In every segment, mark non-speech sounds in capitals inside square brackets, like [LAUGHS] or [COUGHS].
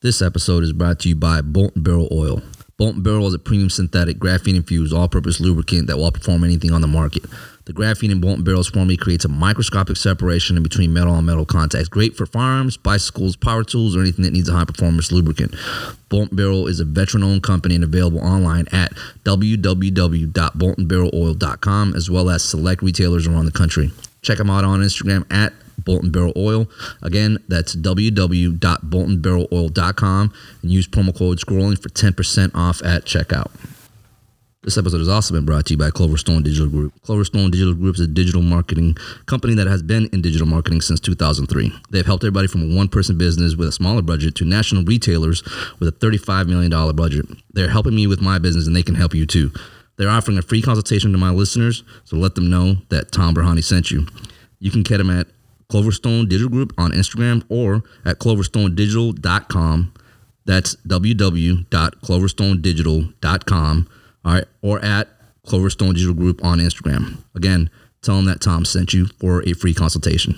This episode is brought to you by Bolt Barrel Oil. Bolt Barrel is a premium synthetic graphene infused all purpose lubricant that will outperform anything on the market. The graphene in Bolt Barrel's formula creates a microscopic separation in between metal and metal contacts. Great for firearms, bicycles, power tools, or anything that needs a high performance lubricant. Bolt Barrel is a veteran owned company and available online at www.boltandbarreloil.com as well as select retailers around the country. Check them out on Instagram at Bolt and Barrel Oil. Again, that's www.boltandbarreloil.com and use promo code scrolling for 10% off at checkout. This episode has also been brought to you by Cloverstone Digital Group. Cloverstone Digital Group is a digital marketing company that has been in digital marketing since 2003. They've helped everybody from a one person business with a smaller budget to national retailers with a $35 million budget. They're helping me with my business and they can help you too. They're offering a free consultation to my listeners, so let them know that Tom Berhani sent you. You can get them at Cloverstone Digital Group on Instagram or at cloverstonedigital.com. That's www.cloverstonedigital.com. All right, or at Cloverstone Digital Group on Instagram. Again, tell them that Tom sent you for a free consultation.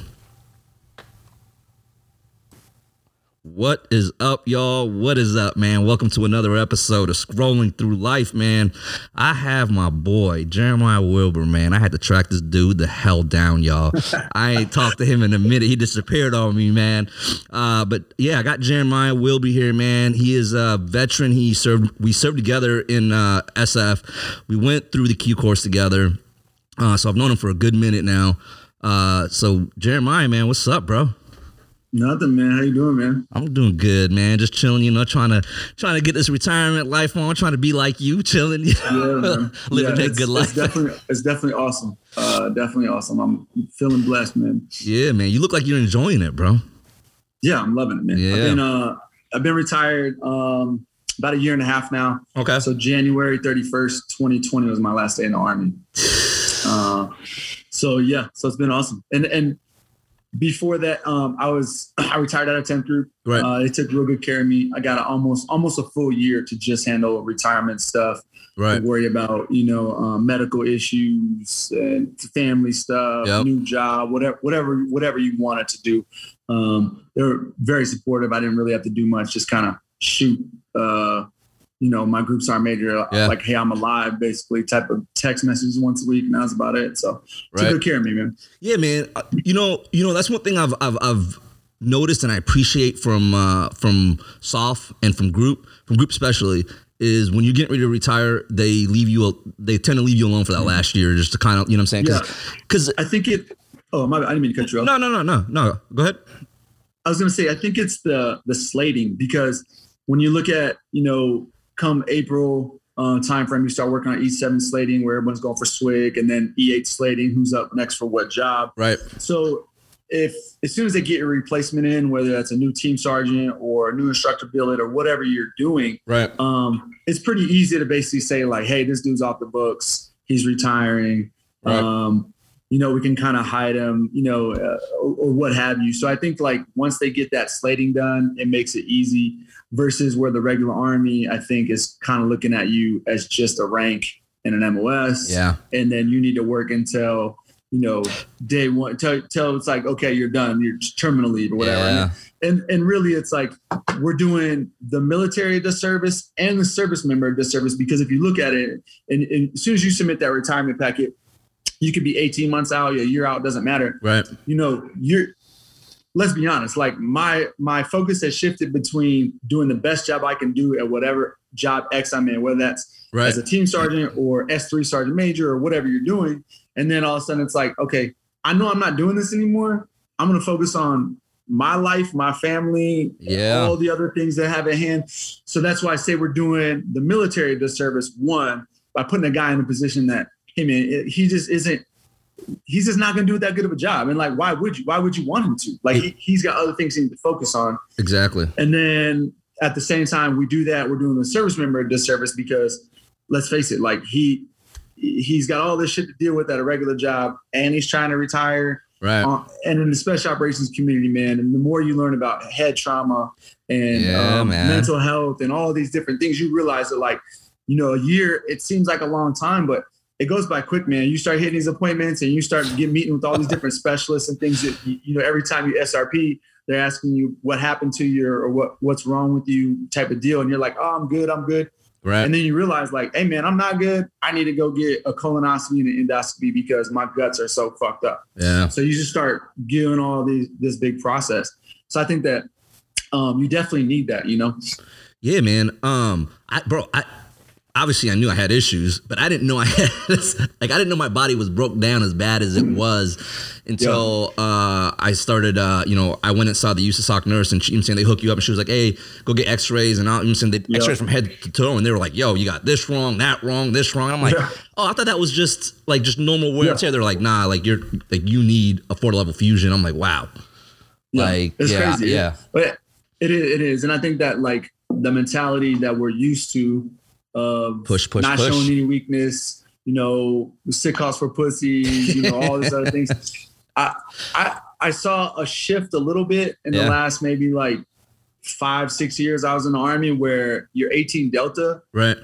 What is up, y'all? What is up, man? Welcome to another episode of Scrolling Through Life, man. I have my boy, Jeremiah Wilbur, man. I had to track this dude the hell down, y'all. [LAUGHS] I ain't talked to him in a minute. He disappeared on me, man. Uh, but yeah, I got Jeremiah Wilbur here, man. He is a veteran. He served, we served together in uh, SF. We went through the Q course together. Uh, so I've known him for a good minute now. Uh, so Jeremiah, man, what's up, bro? Nothing, man. How you doing, man? I'm doing good, man. Just chilling, you know, trying to trying to get this retirement life on, trying to be like you, chilling, you know, yeah, man. [LAUGHS] living yeah, that good life. It's definitely, it's definitely awesome. Uh, definitely awesome. I'm feeling blessed, man. Yeah, man. You look like you're enjoying it, bro. Yeah, I'm loving it, man. Yeah. I've been uh, I've been retired um, about a year and a half now. Okay. So January 31st, 2020 was my last day in the army. [SIGHS] Uh, so yeah, so it's been awesome, and and before that, um, I was [CLEARS THROAT] I retired out of 10th group. Right. Uh, they took real good care of me. I got a, almost almost a full year to just handle retirement stuff. Right. worry about you know um, medical issues and family stuff, Yep. new job, whatever whatever whatever you wanted to do. Um, they were very supportive. I didn't really have to do much. Just kind of shoot. Uh, you know, my group sergeant major, Yeah. like, hey, I'm alive, basically, type of text messages once a week, and that's about it. So, Right. took good care of me, man. Yeah, man. Uh, You know, you know that's one thing I've I've, I've noticed and I appreciate from uh, from Soft and from Group, from Group especially, is when you get ready to retire, they leave you. They tend to leave you alone for that last year, just to kind of you know what I'm saying? Yeah. Because I think it. Oh, my. I didn't mean to cut you off. no, no, no, no, no. Go ahead. I was gonna say I think it's the the slating because when you look at you know come April uh, time frame, you start working on E7 slating where everyone's going for SWIG, and then E8 slating, who's up next for what job. Right. So if as soon as they get your replacement in, whether that's a new team sergeant or a new instructor billet or whatever you're doing, Right. um, it's pretty easy to basically say like, "Hey, this dude's off the books. He's retiring." Right. Um, you know, we can kind of hide them, you know, uh, or, or what have you. So I think like once they get that slating done, it makes it easy. Versus where the regular army, I think, is kind of looking at you as just a rank in an MOS, Yeah. and then you need to work until you know day one till, till it's like okay you're done you're terminal leave or whatever Yeah. and and really it's like we're doing the military a disservice and the service member a disservice because if you look at it and, and as soon as you submit that retirement packet you could be 18 months out a year out doesn't matter Right. you know you're let's be honest like my my focus has shifted between doing the best job i can do at whatever job x i'm in whether that's Right. as a team sergeant or S3 sergeant major or whatever you're doing. And then all of a sudden it's like, okay, I know I'm not doing this anymore. I'm going to focus on my life, my family, Yeah. all the other things that I have at hand. So that's why I say we're doing the military disservice, one, by putting a guy in a position that, hey man, it- he just isn't, he's just not going to do that good of a job. And like, why would you? Why would you want him to? Like, he, he's got other things he needs to focus on. Exactly. And then at the same time, we do that. We're doing the service member a disservice because let's face it, like he he's got all this shit to deal with at a regular job, and he's trying to retire. Right. Uh, and in the special operations community, man, and the more you learn about head trauma and Yeah, um, mental health and all these different things, you realize that like you know a year it seems like a long time, but it goes by quick, man. You start hitting these appointments and you start get meeting with all these different specialists and things that you, you know every time you SRP, they're asking you what happened to you or what what's wrong with you type of deal, and you're like, oh, I'm good, I'm good. Right. And then you realize, like, hey man, I'm not good. I need to go get a colonoscopy and an endoscopy because my guts are so fucked up. yeah. So you just start doing all these this big process. So I think that um, you definitely need that, you know. Yeah, man. Um, I, bro, I obviously I knew I had issues, but I didn't know I [LAUGHS] had like I didn't know my body was broke down as bad as it was until uh, I started. Uh, you know, I went and saw the USASOC nurse, and she, you know, saying they hook you up, and she was like, "Hey, go get X-rays," and all, you know, I'm saying they Yeah. X-rays from head to toe, and they were like, "Yo, you got this wrong, that wrong, this wrong." I'm like, Yeah. "Oh, I thought that was just like just normal wear Yeah. and tear." They're like, "Nah, like you're like you need a four level fusion." I'm like, "Wow." Like, it's yeah, crazy. yeah. But it is, it is, and I think that like the mentality that we're used to of Push, push, not push. showing any weakness, you know, sick calls for pussy, you know, all these other [LAUGHS] things. I I I saw a shift a little bit in Yeah. the last maybe like five six years. I was in the army where you're 18 Delta. Right.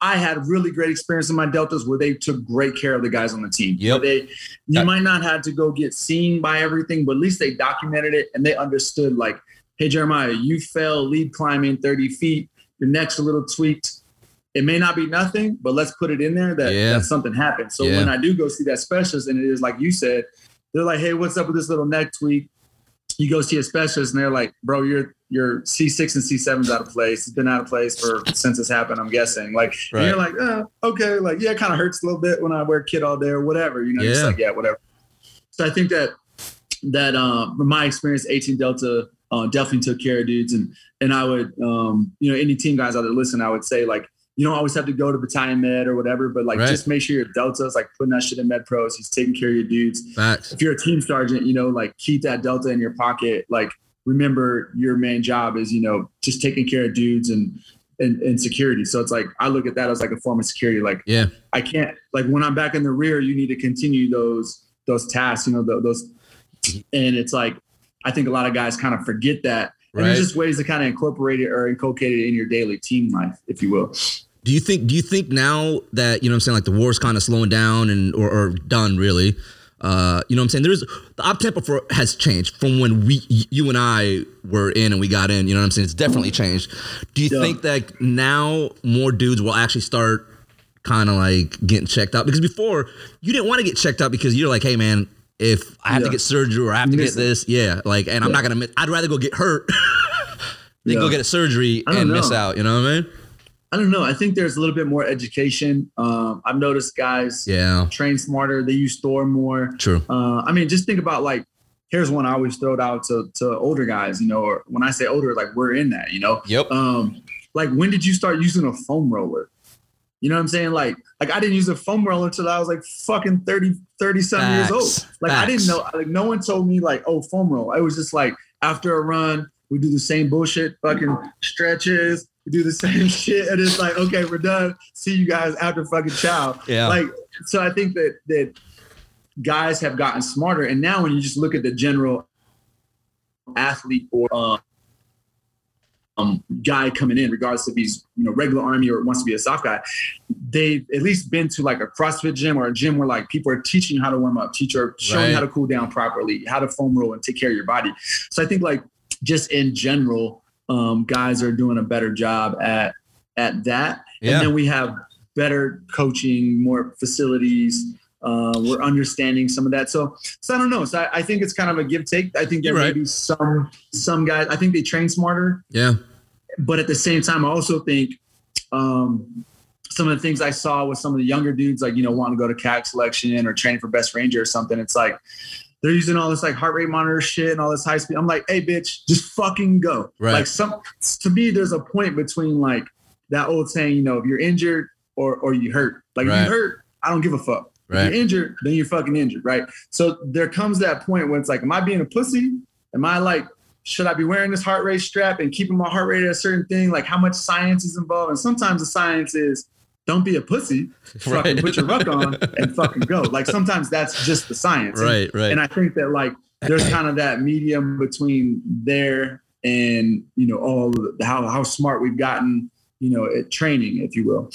I had really great experience in my deltas where they took great care of the guys on the team. Yep. They you Yeah. might not have to go get seen by everything, but at least they documented it and they understood like, hey Jeremiah, you fell lead climbing 30 feet, your neck's a little tweaked. It may not be nothing, but let's put it in there that, Yeah. that something happened. So Yeah. when I do go see that specialist, and it is like you said, they're like, hey, what's up with this little neck tweak? You go see a specialist, and they're like, bro, your your C6 and C7's out of place. It's been out of place for since this happened. I'm guessing. Like, Right. you're like, oh, okay, like yeah, it kind of hurts a little bit when I wear kit all day or whatever. You know, just Yeah. like yeah, whatever. So I think that that um, from my experience, 18 Delta uh, definitely took care of dudes, and and I would um, you know any team guys out there listen, I would say like you don't always have to go to battalion med or whatever, but like Right. just make sure your Delta's like putting that shit in med pros. He's taking care of your dudes Facts. if you're a team sergeant, you know, like keep that delta in your pocket. Like remember your main job is, you know, just taking care of dudes and and, and security. So it's like I look at that as like a form of security. Like Yeah. I can't like when I'm back in the rear, you need to continue those those tasks, you know, tho- those and it's like I think a lot of guys kind of forget that. And Right. there's just ways to kind of incorporate it or inculcate it in your daily team life, if you will. Do you think? Do you think now that you know what I'm saying, like the war's kind of slowing down and or, or done really? Uh, you know what I'm saying? There's the op tempo for has changed from when we, you and I were in and we got in. You know what I'm saying? It's definitely changed. Do you Yeah. think that now more dudes will actually start kind of like getting checked out? Because before you didn't want to get checked out because you're like, hey man, if I have to get surgery or I have to Miss get it. this, yeah, like, and I'm not gonna. miss I'd rather go get hurt [LAUGHS] than go get a surgery and miss out. You know what I mean? I don't know. I think there's a little bit more education. Um, I've noticed guys Yeah, train smarter. They use Thor more. true. Uh, I mean, just think about like, here's one I always throw it out to, to older guys, you know, or when I say older, like we're in that, you know, Yep. um, like when did you start using a foam roller? You know what I'm saying? Like, like I didn't use a foam roller until I was like fucking 30, 30 something years old. Facts. Like I didn't know, like no one told me like, oh, foam roll. I was just like, after a run, we do the same bullshit, fucking stretches, we do the [LAUGHS] same shit. And it's like, okay, we're done. See you guys after fucking chow. Yeah. Like, so I think that, that guys have gotten smarter. And now when you just look at the general athlete or uh, um, guy coming in, regardless if he's you know regular army or wants to be a soft guy, they've at least been to like a CrossFit gym or a gym where like people are teaching how to warm up, teach or showing Right. how to cool down properly, how to foam roll and take care of your body. So I think like just in general, um, guys are doing a better job at at that. Yeah. And then we have better coaching, more facilities. Uh, we're understanding some of that. So, so I don't know. So I, I think it's kind of a give take. I think there You're may right. be some some guys. I think they train smarter, Yeah. but at the same time, I also think um, some of the things I saw with some of the younger dudes, like you know, wanting to go to CAG selection or training for best ranger or something. It's like they're using all this like heart rate monitor shit and all this high speed. I'm like, hey, bitch, just fucking go. Right. Like some to me, there's a point between like that old saying, you know, if you're injured or or you hurt. Like Right. if you hurt, I don't give a fuck. If Right. you're injured, then you're fucking injured, right? So there comes that point where it's like, am I being a pussy? Am I like, should I be wearing this heart rate strap and keeping my heart rate at a certain thing? Like how much science is involved? And sometimes the science is don't be a pussy, [LAUGHS] fucking Right. put your ruck on and fucking go. Like sometimes that's just the science. And- Right. Right. and I think that like there's kind of that medium between there and you know all the, how how smart we've gotten, you know, at training, if you will.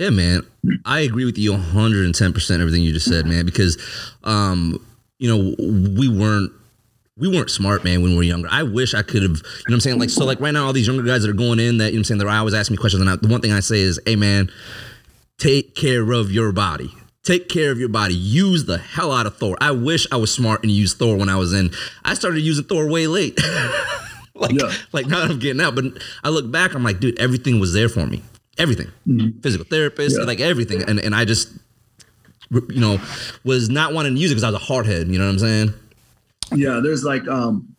Yeah, man. I agree with you 110% everything you just said, man, because um, you know, we weren't we weren't smart, man, when we were younger. I wish I could have, you know what I'm saying? Like, so like right now, all these younger guys that are going in that, you know what I'm saying, they're always asking me questions. And I, the one thing I say is, hey man, take care of your body. Take care of your body. Use the hell out of Thor. I wish I was smart and used Thor when I was in. I started using Thor way late. [LAUGHS] like, Yeah. like now that I'm getting out. But I look back, I'm like, dude, everything was there for me. Everything. Physical therapist, Yeah. like everything. And and I just you know, was not wanting to use it because I was a hardhead. You know what I'm saying? Yeah, there's like um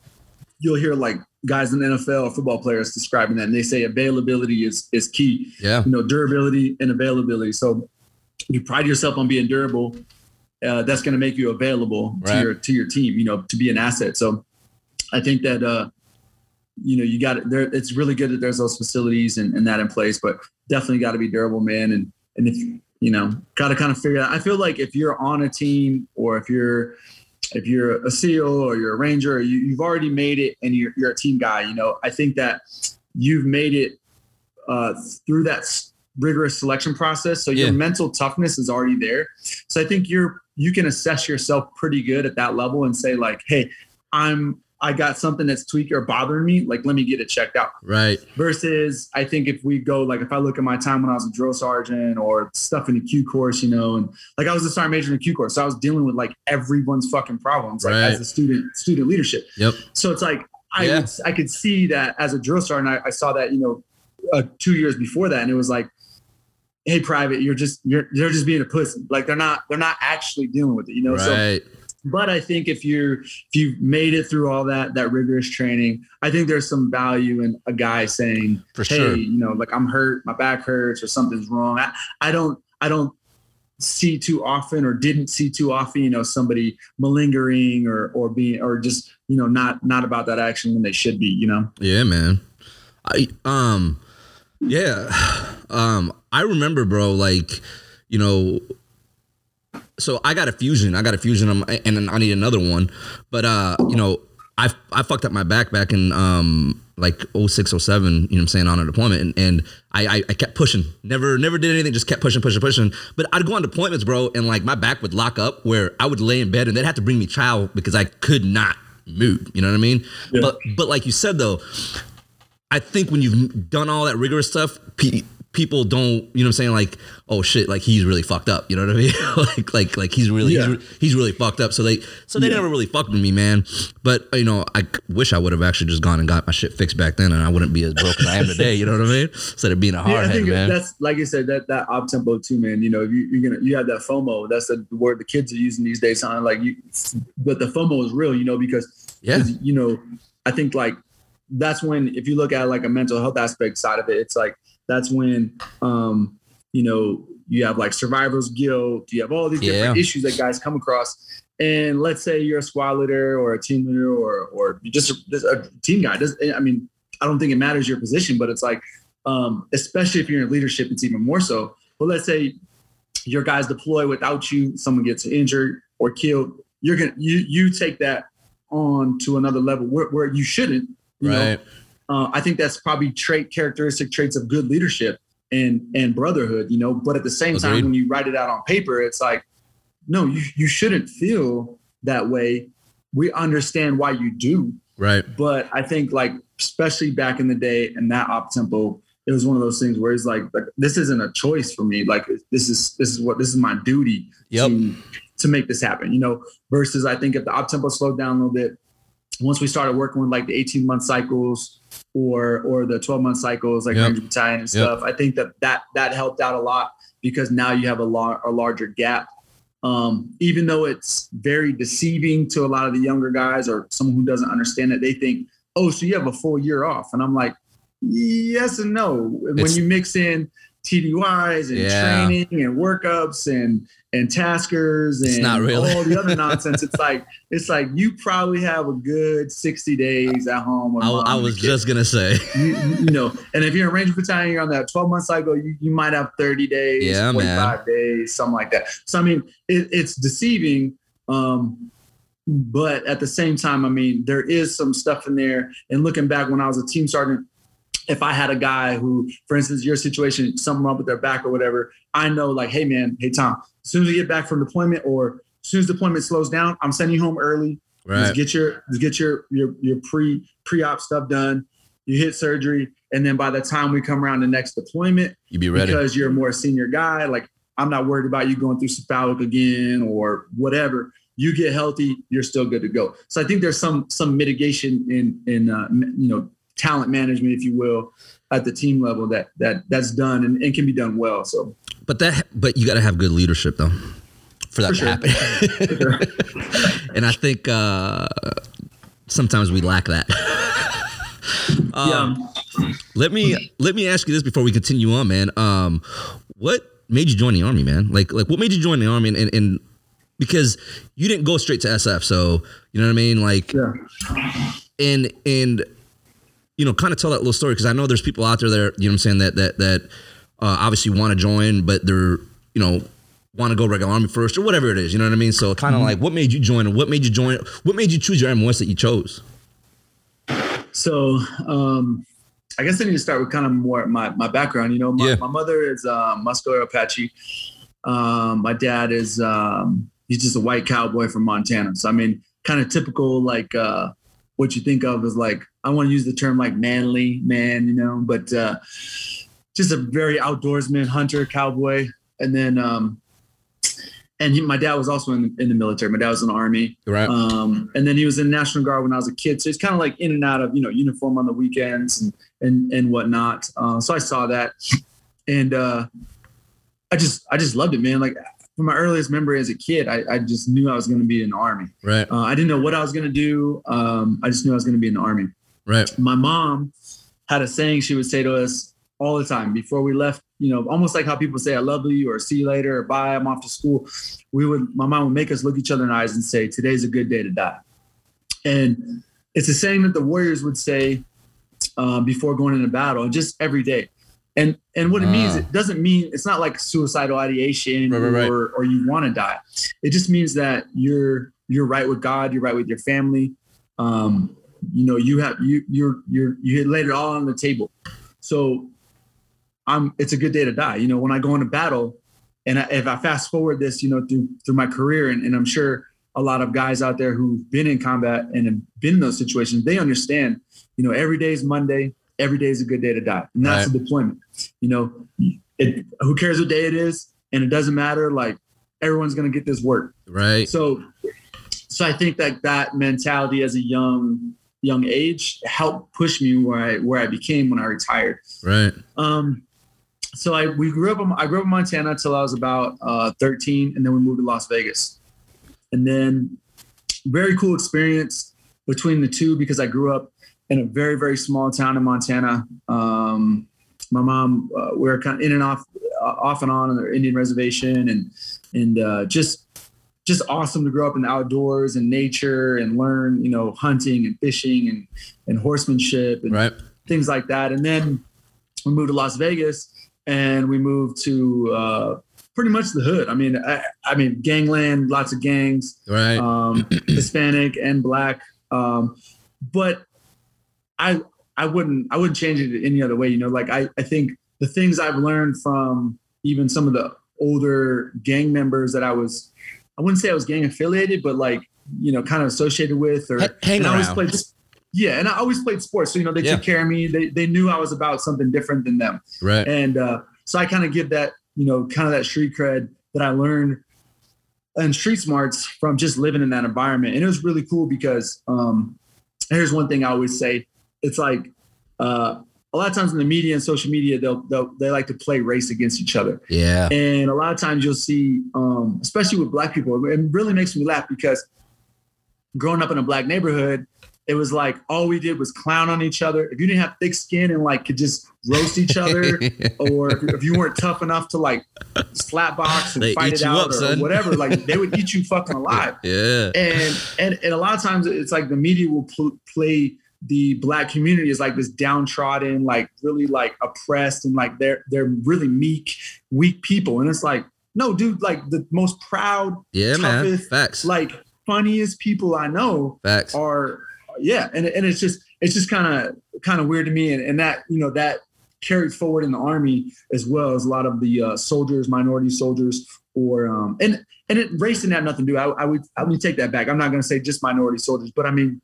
you'll hear like guys in the NFL or football players describing that and they say availability is is key. Yeah. You know, durability and availability. So you pride yourself on being durable. Uh, that's going to make you available to your to your team, you know, to be an asset. So I think that uh you know, you got it there. It's really good that there's those facilities and, and that in place, but definitely got to be durable, man. And, and if, you know, got to kind of figure out, I feel like if you're on a team or if you're, if you're a SEAL or you're a Ranger, or you, you've already made it and you're, you're a team guy, you know, I think that you've made it uh, through that rigorous selection process. So Yeah. your mental toughness is already there. So I think you're, you can assess yourself pretty good at that level and say like, Hey, I'm, I got something that's tweaking or bothering me. Like, let me get it checked out Right. versus I think if we go like if I look at my time when I was a drill sergeant or stuff in the Q course, you know, and like I was a sergeant major in the Q course, so I was dealing with like everyone's fucking problems, like Right. as a student, student leadership. Yep. So it's like I Yeah. would, I could see that as a drill sergeant, I, I saw that you know uh, two years before that, and it was like. Hey, private, you're just you're they're just being a pussy. Like they're not they're not actually dealing with it, you know. So Right. But I think if you're if you've made it through all that that rigorous training, I think there's some value in a guy saying, For "Hey, sure. you know, like I'm hurt, my back hurts, or something's wrong." I, I don't I don't see too often or didn't see too often, you know, somebody malingering or or being or just you know not not about that action when they should be, you know. Yeah, man. I um yeah. [SIGHS] Um I remember bro like you know so I got a fusion. I got a fusion and then I need another one. But uh you know I I fucked up my back back in um like 06 07, you know what I'm saying on a deployment and, and I, I I kept pushing. Never never did anything, just kept pushing pushing pushing. But I'd go on deployments, bro, and like my back would lock up where I would lay in bed and they'd have to bring me chow because I could not move, you know what I mean? Yeah. But but like you said though, I think when you've done all that rigorous stuff, people don't, you know what I'm saying? Like, oh shit, like he's really fucked up. You know what I mean? [LAUGHS] like, like, like he's really, Yeah. he's, re- he's really fucked up. So they, so they Yeah. never really fucked with me, man. But you know, I wish I would have actually just gone and got my shit fixed back then, and I wouldn't be as broke as I am today. You know what I mean? Instead of being a [LAUGHS] Yeah, hard head, think man. that's like you said that that op tempo too, man. You know, you, you're gonna you have that FOMO. That's the word the kids are using these days. Huh? Like you, but the FOMO is real. You know, because Yeah. you know, I think like that's when if you look at like a mental health aspect side of it, it's like that's when um you know you have like survivor's guilt. You have all these different Yeah. issues that guys come across. And let's say you're a squad leader or a team leader or or just a, just a team guy. Does I mean I don't think it matters your position, but it's like um, especially if you're in leadership, it's even more so. But let's say your guys deploy without you, someone gets injured or killed, you're gonna you you take that on to another level where, where you shouldn't. You right. Know? Uh, I think that's probably trait characteristic traits of good leadership and and brotherhood. You know, but at the same time, when you write it out on paper, it's like, no, you you shouldn't feel that way. We understand why you do, Right. but I think like especially back in the day and that op tempo, it was one of those things where it's like, like this isn't a choice for me. Like this is this is what this is my duty Yep. to to make this happen. You know, versus I think if the op tempo slowed down a little bit, once we started working with like the 18 month cycles or or the 12 month cycles like Yep. Ranger Battalion and stuff, I think that that that helped out a lot because now you have a lot a larger gap. Um, even though it's very deceiving to a lot of the younger guys or someone who doesn't understand it, they think, oh, so you have a full year off. And I'm like, yes and no. When you mix in TDYs and Yeah. training and workups and and taskers and all the other [LAUGHS] nonsense, it's like it's like you probably have a good 60 days at home. I, I was just gonna say. [LAUGHS] you, you- know, and if you're in Ranger Battalion, you're on that 12 month cycle, you, you might have 30 days, Yeah, 45 days, something like that. So I mean, it, it's deceiving. Um, but at the same time, I mean, there is some stuff in there. And looking back when I was a team sergeant, if I had a guy who, for instance, your situation, something wrong with their back or whatever, I know like, hey man, hey Tom, as soon as we get back from deployment or as soon as deployment slows down, I'm sending you home early. Right. Just get your just get your your your pre pre op stuff done. You hit surgery, and then by the time we come around the next deployment, You be ready. because you're a more senior guy, like I'm not worried about you going through cephalic again or whatever. You get healthy, you're still good to go. So I think there's some some mitigation in in uh, you know talent management, if you will, at the team level that that that's done and, and can be done well. So But that, but you got to have good leadership though, for that For to sure. happen. [LAUGHS] and I think uh, sometimes we lack that. [LAUGHS] Um, yeah, Let me let me ask you this before we continue on, man. Um, what made you join the army, man? Like like what made you join the army? And, and, and because you didn't go straight to SF, so you know what I mean. Like yeah. and and you know kind of tell that little story because I know there's people out there that are, you know what I'm saying that that that uh, obviously want to join, but they're you know want to go regular army first or whatever it is. You know what I mean? So kind of like what made you join and what made you join? What made you choose your MOS that you chose? So um, I guess I need to start with kind of more my, my background. You know, my, Yeah. my mother is uh, Mescalero Apache. Um, my dad is um, he's just a white cowboy from Montana. So I mean, kind of typical like uh, what you think of as like I want to use the term like manly man, you know, but uh, just a very outdoorsman, hunter, cowboy. And then um, and he, my dad was also in, in the military. My dad was in the army. Right. Um, and then he was in the National Guard when I was a kid. So he's kind of like in and out of, you know, uniform on the weekends and and, and whatnot. Uh, so I saw that. And uh, I just I just loved it, man. Like from my earliest memory as a kid, I, I just knew I was going to be in the army. right. Uh, I didn't know what I was going to do. Um, I just knew I was going to be in the army. Right. My mom had a saying she would say to us all the time before we left, you know, almost like how people say, I love you or see you later or bye, I'm off to school. We would, my mom would make us look each other in the eyes and say, today's a good day to die. And it's the same that the warriors would say uh, before going into battle, just every day. And and what it means, Ah. it doesn't mean it's not like suicidal ideation Right, right, right. or or you want to die. It just means that you're you're right with God, you're right with your family. Um, you know, you have you you're you're you laid it all on the table. So I'm it's a good day to die. You know, when I go into battle, and I, if I fast forward this, you know, through through my career, and, and I'm sure a lot of guys out there who've been in combat and have been in those situations, they understand. You know, every day is Monday. Every day is a good day to die, and that's Right. a deployment. You know, it, who cares what day it is, and it doesn't matter. Like everyone's gonna get this work. Right. So, so I think that that mentality as a young young age helped push me where I where I became when I retired. Right. Um, so I we grew up in, I grew up in Montana until I was about uh, 13, and then we moved to Las Vegas, and then very cool experience between the two because I grew up in a very very small town in Montana. Um, my mom uh, we were kind of in and off uh, off and on on the Indian reservation, and and uh, just just awesome to grow up in the outdoors and nature and learn you know hunting and fishing and and horsemanship and Right. things like that. And then we moved to Las Vegas and we moved to uh, pretty much the hood. I mean, I, I mean, gangland, lots of gangs, Right. um, [CLEARS THROAT] Hispanic and black. Um, but I, I wouldn't, I wouldn't change it any other way. You know, like I, I think the things I've learned from even some of the older gang members that I was, I wouldn't say I was gang affiliated, but like, you know, kind of associated with or hang and I always played yeah, and I always played sports. So, you know, they Yeah. took care of me. They, they knew I was about something different than them. Right. And uh, so I kind of give that, you know, kind of that street cred that I learned and street smarts from just living in that environment. And it was really cool because um, here's one thing I always say. It's like uh, a lot of times in the media and social media, they'll, they'll, they like to play race against each other. Yeah. And a lot of times you'll see, um, especially with black people, it really makes me laugh because growing up in a black neighborhood, it was like all we did was clown on each other. If you didn't have thick skin and like could just roast each other, [LAUGHS] or if, if you weren't tough enough to like slap box and They fight it out up, or son. whatever, like they would [LAUGHS] eat you fucking alive. yeah. And and and a lot of times it's like the media will pl- play the black community is like this downtrodden, like really like oppressed and like they're they're really meek, weak people. And it's like, no, dude, like the most proud, Yeah, man. toughest, Facts. like funniest people I know Facts. are yeah and, and it's just it's just kind of kind of weird to me and, and that you know that carried forward in the army as well as a lot of the uh, soldiers minority soldiers or um, and and it race didn't have nothing to do. I, I would I would take that back. I'm not going to say just minority soldiers, but I mean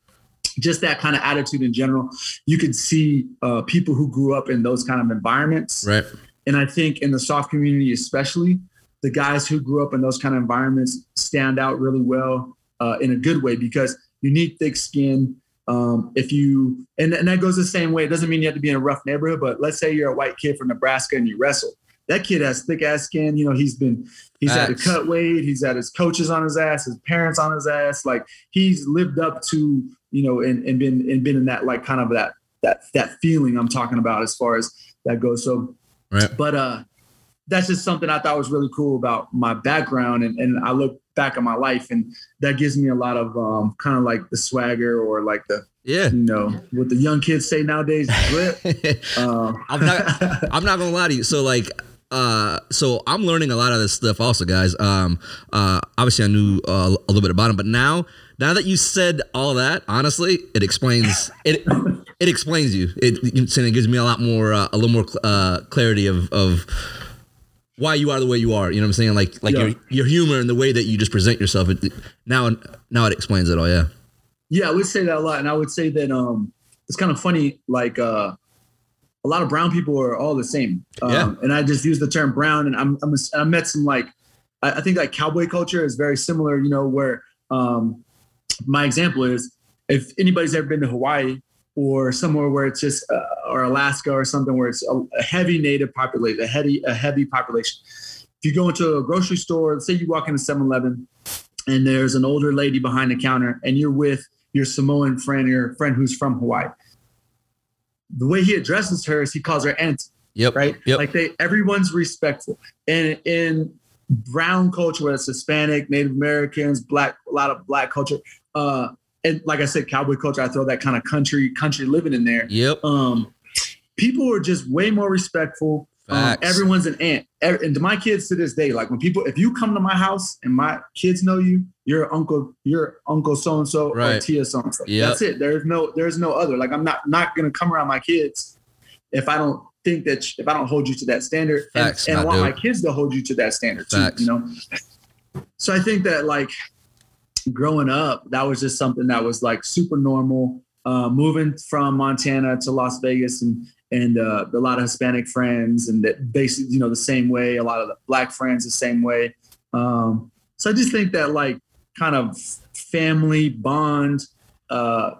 just that kind of attitude in general. You could see uh, people who grew up in those kind of environments, Right. and I think in the soft community, especially the guys who grew up in those kind of environments stand out really well uh, in a good way because you need thick skin. Um, if you and, and that goes the same way. It doesn't mean you have to be in a rough neighborhood, but let's say you're a white kid from Nebraska and you wrestle. That kid has thick ass skin. You know, he's been he's had to cut weight. He's had his coaches on his ass, his parents on his ass. Like he's lived up to you know and, and been and been in that like kind of that that that feeling I'm talking about as far as that goes. So Right. but uh that's just something I thought was really cool about my background and, and I look back at my life and that gives me a lot of um kind of like the swagger or like the Yeah. you know what the young kids say nowadays drip. [LAUGHS] Uh, I'm not. [LAUGHS] I'm not gonna lie to you. So like, uh, so I'm learning a lot of this stuff also, guys. Um, uh, obviously I knew uh, a little bit about him, but now, now that you said all that, honestly, it explains it. It explains you. It, it gives me a lot more, uh, a little more uh, clarity of of why you are the way you are. You know what I'm saying? Like like Yeah. your your humor and the way that you just present yourself. It, now now it explains it all. Yeah. Yeah, I would say that a lot, and I would say that um, it's kind of funny. Like uh, a lot of brown people are all the same. Um, Yeah. And I just use the term brown, and I'm, I'm I met some like I, I think like cowboy culture is very similar. You know, where um, my example is if anybody's ever been to Hawaii or somewhere where it's just uh, or Alaska or something where it's a, a heavy native population, a heavy a heavy population. If you go into a grocery store, say you walk into 7-Eleven and there's an older lady behind the counter and you're with your Samoan friend, your friend who's from Hawaii. The way he addresses her is he calls her aunt. Yep. right? Yep. Like they everyone's respectful. And in brown culture, whether it's Hispanic, Native Americans, black, a lot of black culture, uh, and like I said, cowboy culture, I throw that kind of country, country living in there. Yep. Um, people are just way more respectful. Um, everyone's an aunt. And to my kids to this day, like when people, if you come to my house and my kids know you, you're uncle, you're uncle so and so or tia so and so. That's it. There's no, there's no other. Like I'm not not gonna come around my kids if I don't think that if I don't hold you to that standard, and- Facts, and, I not want my kids to hold you to that standard too. Facts. You know. So I think that like growing up, that was just something that was like super normal. Uh, moving from Montana to Las Vegas and and uh, a lot of Hispanic friends and that basically you know the same way. A lot of the black friends the same way. Um, so I just think that like kind of family bond uh,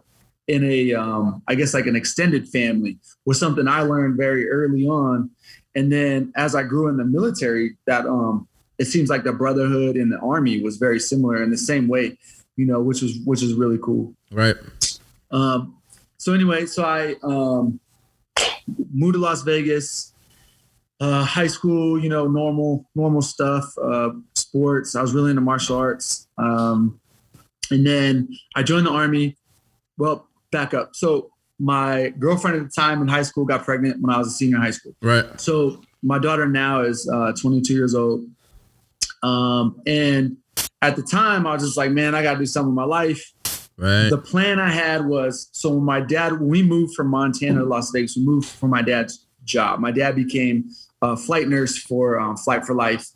in a um, I guess like an extended family was something I learned very early on. And then as I grew in the military, that um, it seems like the brotherhood in the army was very similar in the same way, you know, which was which is really cool. Right. Um, so anyway, so I um, moved to Las Vegas. Uh, high school, you know, normal normal stuff. Uh, sports. I was really into martial arts. Um, and then I joined the army. Well, back up. So my girlfriend at the time in high school got pregnant when I was a senior in high school. Right. So my daughter now is uh, 22 years old. Um, and at the time, I was just like, man, I got to do something with my life. Right. The plan I had was so when my dad, when we moved from Montana to Las Vegas, we moved for my dad's job. My dad became a flight nurse for um, Flight for Life,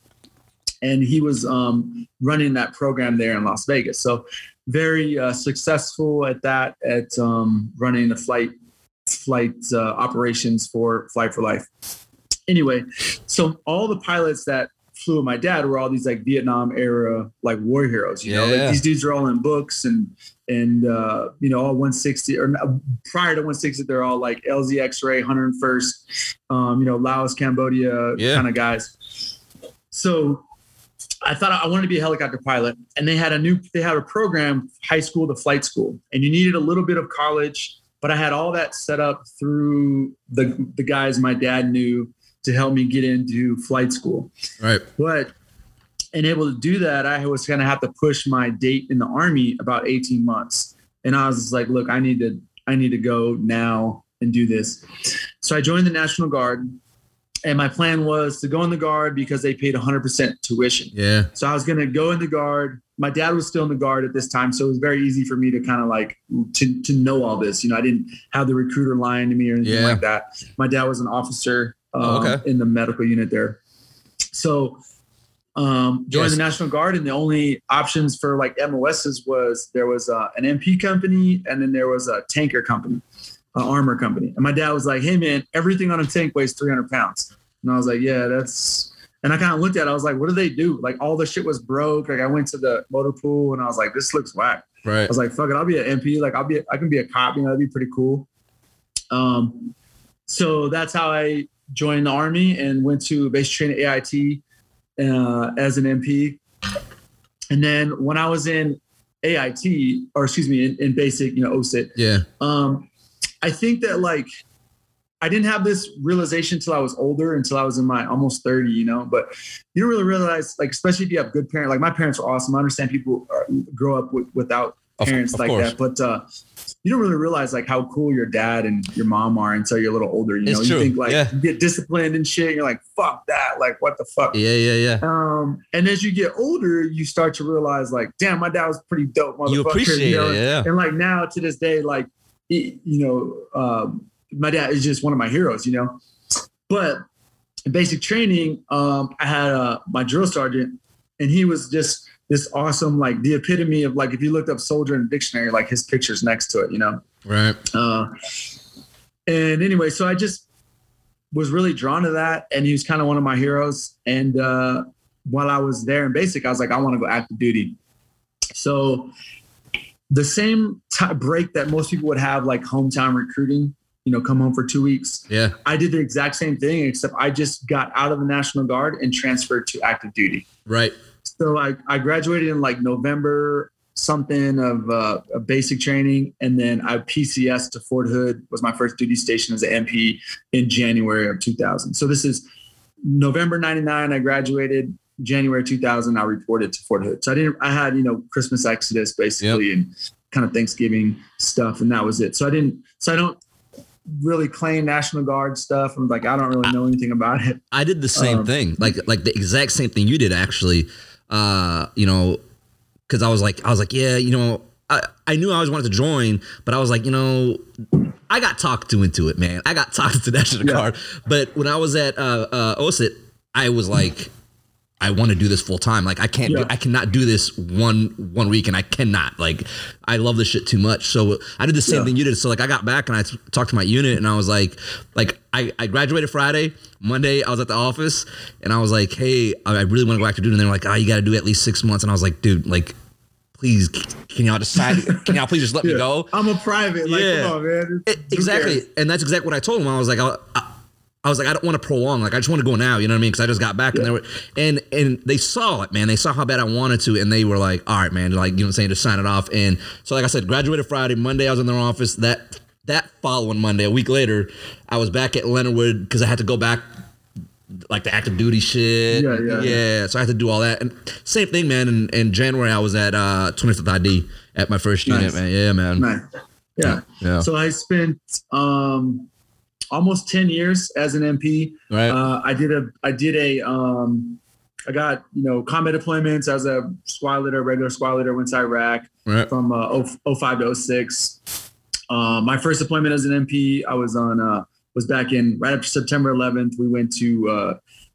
and he was um, running that program there in Las Vegas. So very uh, successful at that, at um, running the flight flight uh, operations for Flight for Life. Anyway, so all the pilots that flew with my dad were all these like Vietnam era like war heroes. You know, like these dudes are all in books and and uh, you know all 160 or uh, prior to 160 they're all like LZ X-ray 101st, um, you know Laos, Cambodia Yeah. kind of guys. So I thought I wanted to be a helicopter pilot, and they had a new they had a program high school to flight school, and you needed a little bit of college. But I had all that set up through the the guys my dad knew to help me get into flight school. Right. But and able to do that, I was going to have to push my date in the army about 18 months. And I was like, look, I need to, I need to go now and do this. So I joined the National Guard. And my plan was to go in the Guard because they paid 100% tuition. Yeah. So I was going to go in the Guard. My dad was still in the Guard at this time. So it was very easy for me to kind of like, to, to know all this. You know, I didn't have the recruiter lying to me or anything Yeah. like that. My dad was an officer um, okay. in the medical unit there. So um, joined Yes. the National Guard, and the only options for like MOSs was there was uh, an MP company, and then there was a tanker company, an armor company. And my dad was like, "Hey man, everything on a tank weighs 300 pounds," and I was like, "Yeah, that's." And I kind of looked at it. I was like, "What do they do?" Like all the shit was broke. Like I went to the motor pool, and I was like, "This looks whack." Right. I was like, fuck it, I'll be an MP. Like I'll be, I can be a cop. You know, that'd be pretty cool. Um, so that's how I joined the army and went to basic training AIT uh, as an MP. And then when I was in AIT, or excuse me, in, in basic, you know, OSUT, Yeah. um, I think that like I didn't have this realization until I was older, until I was in my almost 30, you know. But you don't really realize, like, especially if you have good parents. Like my parents were awesome. I understand people are, grow up with, without Of- parents of like course. that, but uh, you don't really realize like how cool your dad and your mom are until you're a little older. You know, you think like Yeah. you get disciplined and shit. And you're like, fuck that. Like, what the fuck? Yeah. Yeah. Yeah. Um, and as you get older, you start to realize, like, damn, my dad was pretty dope. motherfucker. You appreciate know? it. Yeah. And like now to this day, like he- you know, um, my dad is just one of my heroes, you know. But in basic training, um, I had uh, my drill sergeant, and he was just this awesome, like the epitome of like if you looked up soldier in the dictionary, like his picture's next to it, you know. Right. Uh, and anyway, so I just was really drawn to that, and he was kind of one of my heroes. And uh, while I was there in basic, I was like, I want to go active duty. So the same t- break that most people would have, like hometown recruiting, you know, come home for two weeks. Yeah. I did the exact same thing, except I just got out of the National Guard and transferred to active duty. Right. So I, I graduated in like November something of, uh, of basic training, and then I PCS to Fort Hood was my first duty station as an MP in January of 2000. So this is November '99. I graduated. January 2000, I reported to Fort Hood. So I didn't. I had you know Christmas Exodus basically and kind of Thanksgiving stuff, and that was it. So I didn't. So I don't really claim National Guard stuff. I'm like I don't really know anything about it. I did the same Um, thing, like like the exact same thing you did actually. Uh, you know, because I was like, I was like, yeah, you know, I I knew I always wanted to join, but I was like, you know, I got talked to into it, man. I got [LAUGHS] talked to National Yeah. Guard, but when I was at uh, uh, OSUT, I was like. I want to do this full time. Like I can't, do, I cannot do this one one week, and I cannot. Like I love this shit too much. So I did the same Yeah. thing you did. So like I got back and I t- talked to my unit, and I was like, like I, I graduated Friday. Monday I was at the office, and I was like, hey, I really want to go back to duty. And they're like, oh, you got to do at least six months. And I was like, dude, like, please, can y'all decide? Can y'all please just let me [LAUGHS] go? I'm a private. Like, Yeah. come on, man. It- exactly, and that's exactly what I told him. I was like, I, I, I was like, I don't want to prolong. Like, I just want to go now. You know what I mean? Because I just got back, and they were, and and they saw it, man. They saw how bad I wanted to, and they were like, all right, man. Like, you know what I'm saying? Just sign it off. And so, like I said, graduated Friday. Monday, I was in their office. That that following Monday, a week later, I was back at Leonard Wood because I had to go back. Like the active duty shit, Yeah, yeah, yeah. So I had to do all that, and same thing, man. In, in January, I was at uh 25th ID at my first unit, Nice. man. Yeah, man. Nice. Yeah. Yeah. So I spent um, almost 10 years as an MP. Right. Uh, I did a, I did a, um, I got, you know, combat deployments as a squad leader, regular squad leader, went to Iraq right. from uh, 0- 05 to 06. Uh, my first deployment as an MP, I was on, uh, was back in right after September 11th. We went to, uh,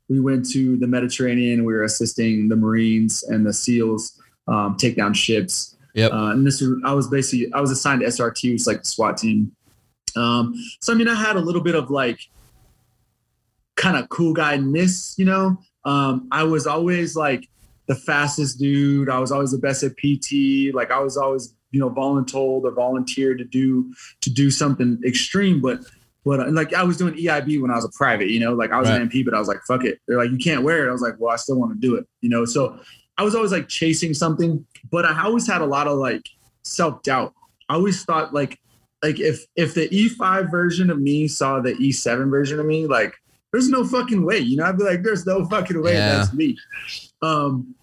we went to the Mediterranean. We were assisting the Marines and the SEALs um, take down ships. Yep. Uh, and this, was- I was basically, I was assigned to SRT, which is like the SWAT team. Um, so I mean, I had a little bit of like kind of cool guyness, you know. Um, I was always like the fastest dude. I was always the best at PT. Like I was always, you know, voluntold or volunteered to do to do something extreme. But but uh, like I was doing EIB when I was a private, you know, like I was Right. an MP, but I was like, fuck it. They're like, you can't wear it. I was like, well, I still want to do it, you know. So I was always like chasing something, but I always had a lot of like self doubt. I always thought like like if if the E5 version of me saw the E7 version of me, like there's no fucking way, you know. I'd be like, there's no fucking way Yeah. that's me. Um,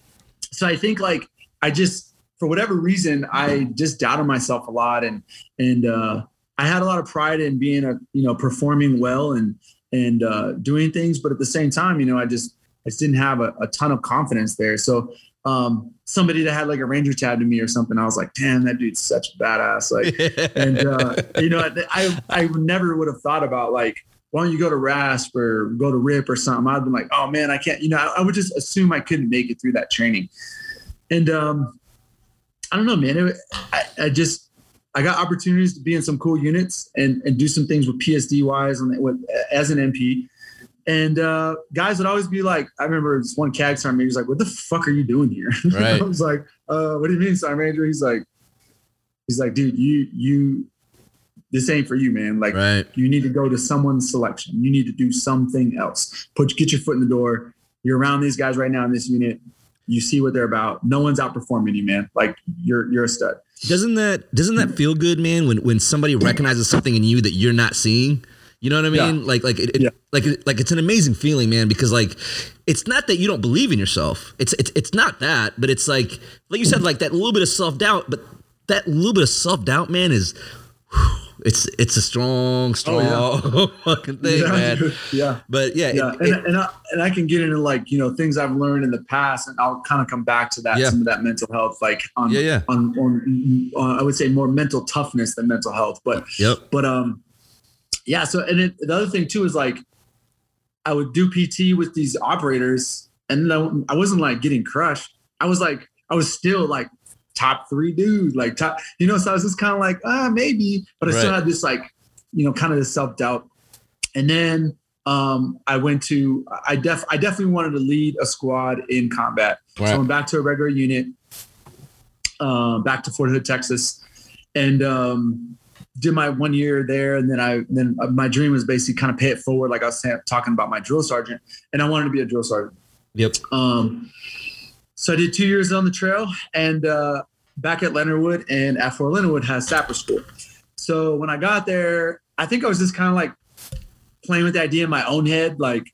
so I think like I just for whatever reason I just doubted myself a lot, and and uh, I had a lot of pride in being a you know performing well and and uh, doing things, but at the same time, you know, I just I just didn't have a, a ton of confidence there. So um, somebody that had like a ranger tab to me or something, I was like, damn, that dude's such a badass. Like [LAUGHS] and uh, you know, I I never would have thought about like why don't you go to RASP or go to RIP or something? I'd been like, oh man, I can't, you know, I, I would just assume I couldn't make it through that training. And um, I don't know, man. It, I, I just, I got opportunities to be in some cool units and, and do some things with PSD wise and with, as an MP. And uh, guys would always be like, I remember this one CAG sergeant major was like, "What the fuck are you doing here?" [LAUGHS] Right. I was like, uh, "What do you mean, sergeant major?" He's like, "He's like, dude, you you, this ain't for you, man. Like, Right. you need to go to someone's selection. You need to do something else. Put get your foot in the door. You're around these guys right now in this unit. You see what they're about. No one's outperforming you, man. Like you're you're a stud. Doesn't that doesn't that feel good, man? When when somebody recognizes something in you that you're not seeing, you know what I mean? Yeah. Like like it, it- Yeah. like it- like it's an amazing feeling, man. Because like it's not that you don't believe in yourself. It's it's it's not that, but it's like like you said, like that little bit of self doubt. But that little bit of self doubt, man, is whew, it's it's a strong, strong [LAUGHS] fucking thing, Oh, yeah, man. dude. [LAUGHS] yeah. But yeah, yeah, it- and, and, I, and I can get into like you know things I've learned in the past, and I'll kind of come back to that Yeah. some of that mental health, like on Yeah, yeah. on, on, on I would say more mental toughness than mental health, but yep, but um yeah. So and it, the other thing too is like I would do PT with these operators, and then I wasn't like getting crushed. I was like I was still like top three dude, like top, you know. So I was just kind of like ah maybe, but I still had this like you know kind of this self doubt, and then um, I went to I def I definitely wanted to lead a squad in combat. So I went back to a regular unit, uh, back to Fort Hood, Texas, and um, did my one year there. And then I then uh, my dream was basically kind of pay it forward, like I was saying, talking about my drill sergeant, and I wanted to be a drill sergeant. yep, Um, so I did two years on the trail and uh, back at Leonard Wood, and at Fort Leonard Wood has sapper school. So when I got there, I think I was just kind of like playing with the idea in my own head, like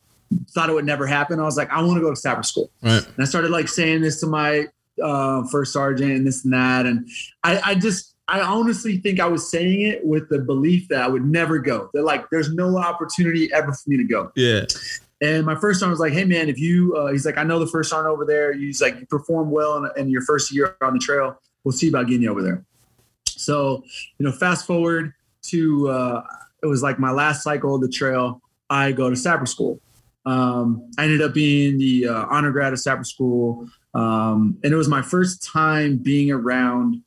thought it would never happen. I was like, I want to go to sapper school. right, And I started like saying this to my uh, first sergeant and this and that. And I, I just, I honestly think I was saying it with the belief that I would never go. That like, there's no opportunity ever for me to go. yeah, And my first sergeant was like, "Hey man, if you," uh, he's like, "I know the first sergeant over there. He's like, you perform well in, in your first year on the trail. We'll see about getting you over there." So, you know, fast forward to uh, it was like my last cycle of the trail. I go to Sapper School. Um, I ended up being the uh, honor grad of Sapper School, um, and it was my first time being around